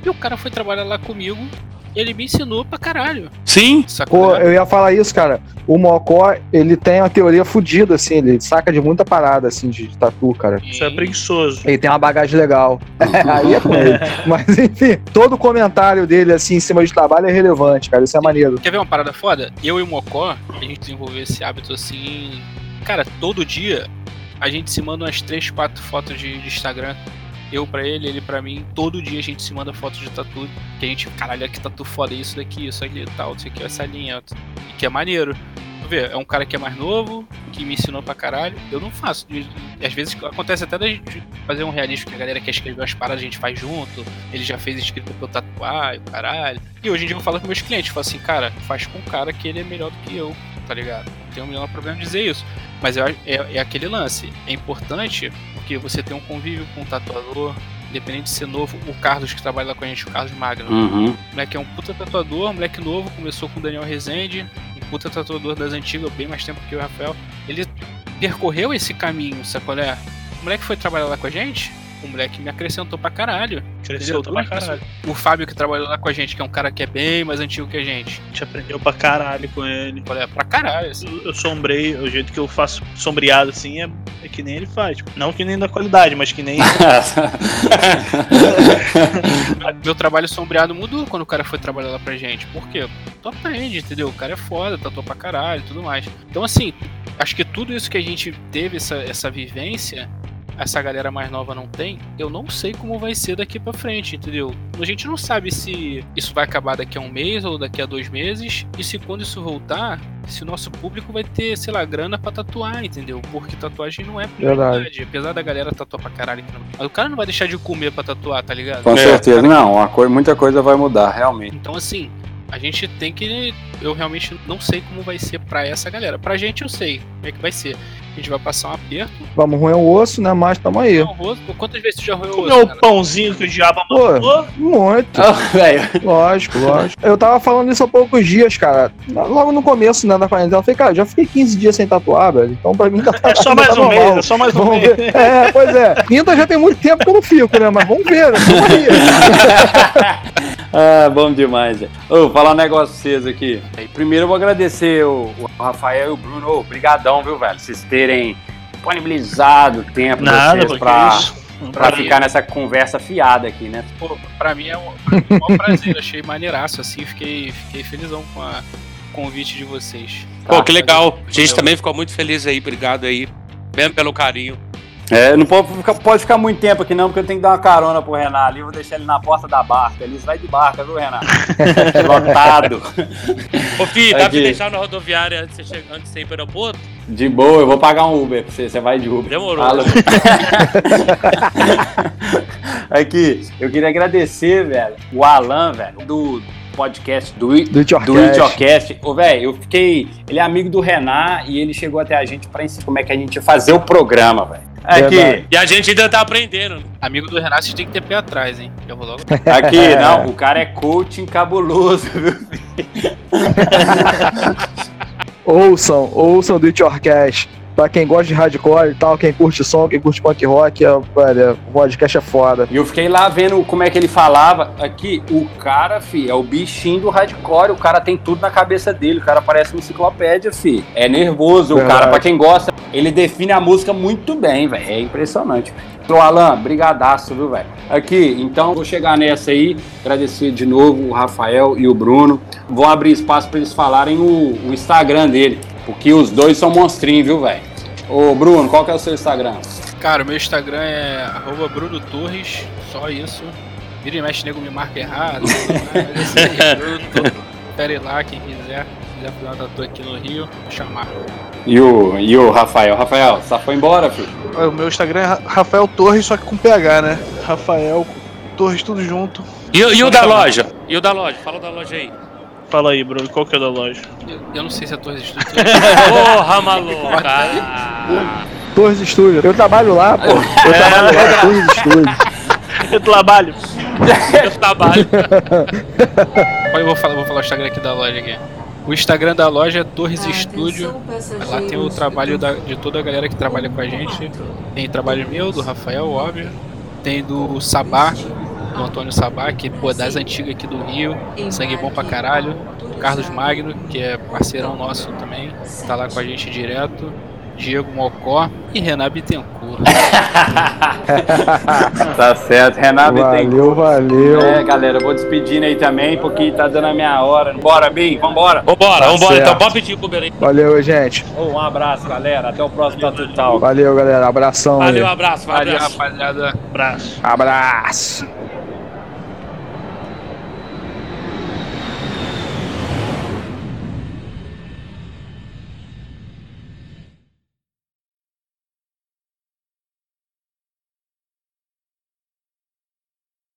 E o cara foi trabalhar lá comigo, ele me ensinou pra caralho. Sim, Sacou? Pô, eu ia falar isso, cara. O Mocó, ele tem uma teoria fodida, assim, ele saca de muita parada, assim, de tatu, cara. Isso é preguiçoso. Ele tem uma bagagem legal. Aí é com ele. Mas, enfim, todo comentário dele, assim, em cima de trabalho é relevante, cara. Isso é maneiro. Quer ver uma parada foda? Eu e o Mocó, a gente desenvolveu esse hábito assim. Cara, todo dia a gente se manda umas 3, 4 fotos de, de Instagram. Eu pra ele, ele pra mim. Todo dia a gente se manda fotos de tatu. Que a gente, caralho, que tatu foda, isso daqui, isso aqui e tal, isso aqui, essa linha. Que é maneiro. Vê, é um cara que é mais novo, que me ensinou pra caralho. Eu não faço. E, às vezes acontece até da gente fazer um realista que a galera quer escrever as paradas, a gente faz junto. Ele já fez escrita pra eu tatuar e o caralho. E hoje em dia eu falo com meus clientes, falo assim, cara, faz com um cara que ele é melhor do que eu, tá ligado? Não tem o menor problema em dizer isso. Mas acho- é, é aquele lance. É importante porque você tem um convívio com um tatuador, independente de ser novo. O Carlos que trabalha lá com a gente, o Carlos Magno. Uhum. O moleque é um puta tatuador, moleque novo, começou com o Daniel Rezende, puta tatuador das antigas, bem mais tempo que o Rafael. Ele percorreu esse caminho, sacolé? O moleque foi trabalhar lá com a gente, o moleque me acrescentou pra caralho. Cresceu Entendeu? pra caralho. O Fábio que trabalhou lá com a gente, que é um cara que é bem mais antigo que a gente. A gente aprendeu pra caralho com ele. Olha, pra caralho. assim. Eu, eu sombrei, o jeito que eu faço sombreado assim é, é que nem ele faz. Tipo, não que nem da qualidade, mas que nem. Meu trabalho sombreado mudou quando o cara foi trabalhar lá pra gente. Por quê? Tu aprende, entendeu? O cara é foda, tatuou pra caralho e tudo mais. Então, assim, acho que tudo isso que a gente teve, essa, essa vivência, essa galera mais nova não tem, eu não sei como vai ser daqui pra frente, entendeu? A gente não sabe se isso vai acabar daqui a um mês ou daqui a dois meses, e se quando isso voltar, se o nosso público vai ter, sei lá, grana pra tatuar, entendeu? Porque tatuagem não é prioridade. Apesar da galera tatuar pra caralho. Mas o cara não vai deixar de comer pra tatuar, tá ligado? Com É, certeza, não. Muita coisa vai mudar, realmente. Então, assim, a gente tem que. Eu realmente não sei como vai ser pra essa galera. Pra gente, eu sei como é que vai ser. A gente vai passar um aperto. Vamos roer o osso, né? Mas tamo aí. Não, rosto, quantas vezes tu já roeu o Comer osso, o pãozinho que o diabo Pô. mandou. Muito. Ah, velho. Lógico, lógico. Eu tava falando isso há poucos dias, cara. Logo no começo, né, da quarentena. Eu falei, cara, já fiquei 15 dias sem tatuar, velho. Então pra mim tá É só tá mais um normal. mês, é só mais um Vamos mês. ver. É, pois é. 30 já tem muito tempo que eu não fico, né? Mas vamos ver, né? Ah, bom demais. velho. Ô, falar um negócio pra vocês aqui. Primeiro eu vou agradecer o, o Rafael e o Bruno. Ô, Obrigadão, viu, velho? Vocês terem disponibilizado o tempo de Nada, vocês pra, pra ficar nessa conversa fiada aqui, né? Pô, pra mim é um, um maior prazer. Achei maneiraço, assim. Fiquei, fiquei felizão com a- o convite de vocês. Pô, que legal. A gente também ficou muito feliz aí, obrigado aí. Mesmo pelo carinho. É, não pode ficar, pode ficar muito tempo aqui não, porque eu tenho que dar uma carona pro Renan ali. Eu vou deixar ele na porta da barca. Ele vai de barca, viu, Renan? Lotado. Ô, Fih, dá pra você deixar na rodoviária antes de você, chegar, antes de ir pro aeroporto? De boa, eu vou pagar um Uber pra você. Você vai de Uber. Demorou. Alô. Aqui, eu queria agradecer, velho, o Alan, velho, do podcast do, Do It Your do Cash. It Your Cast. Ô, velho, eu fiquei. Ele é amigo do Renan e ele chegou até a gente pra ensinar como é que a gente ia fazer o programa, velho. Aqui, Verdade. E a gente ainda tá aprendendo. Amigo do Renato, vocês tem que ter pé atrás, hein? Eu vou logo. aqui, não, o cara é coaching cabuloso, viu? Ouçam, ouçam do It Your Cash. Pra quem gosta de hardcore e tal, quem curte som, quem curte punk rock, é, velho, o podcast é foda. E eu fiquei lá vendo como é que ele falava. Aqui, o cara, fi, é o bichinho do hardcore. O cara tem tudo na cabeça dele. O cara parece uma enciclopédia, fi. É nervoso. O Verdade. cara, pra quem gosta, ele define a música muito bem, velho. É impressionante. Então, Alan, brigadaço, viu, velho? Aqui, então, vou chegar nessa aí. Agradecer de novo o Rafael e o Bruno. Vou abrir espaço pra eles falarem o, o Instagram dele. Porque os dois são monstrinhos, viu, velho? Ô, Bruno, qual que é o seu Instagram? Cara, o meu Instagram é arroba Bruno Torres, só isso. Vira e mexe, nego me marca errado. Bruno Torres. lá, quem quiser. Quiser fazer uma tatu aqui no Rio, chamar. E o, e o Rafael? Rafael, só foi embora, filho? O meu Instagram é Ra- Rafael Torres, só que com PH, né? Rafael Torres, tudo junto. E, e o da loja? E o da loja? Fala da loja aí. Fala aí, Bruno, qual que é da loja? Eu, eu não sei se é Torres Estúdio. Porra, maluca! Torres Estúdio. Eu trabalho lá, pô. Eu trabalho lá, Torres Estúdio. Eu trabalho. Eu trabalho. Olha, eu vou falar, vou falar o Instagram aqui da loja aqui. O Instagram da loja é Torres Estúdio. Lá tem o trabalho da- de toda a galera que trabalha com a gente. Tem trabalho meu, do Rafael, óbvio. Tem do Sabá, do Antônio Sabá, que pô, das antigas aqui do Rio. Sangue bom pra caralho. Carlos Magno, que é parceirão nosso também. Tá lá com a gente direto. Diego Mocó e Renan Bittencourt. Tá certo, Renato tem. Valeu, valeu. É, galera, eu vou despedindo aí também, porque tá dando a minha hora. Bora, Bim, vambora. Vambora, Tá vambora. Então certo. pode pedir o Uber aí. Valeu, gente. Um abraço, galera. Até o próximo Tatu Talk. Valeu, galera. Abração aí. Valeu, abraço, Valeu, abraço. rapaziada. Abraço. Abraço.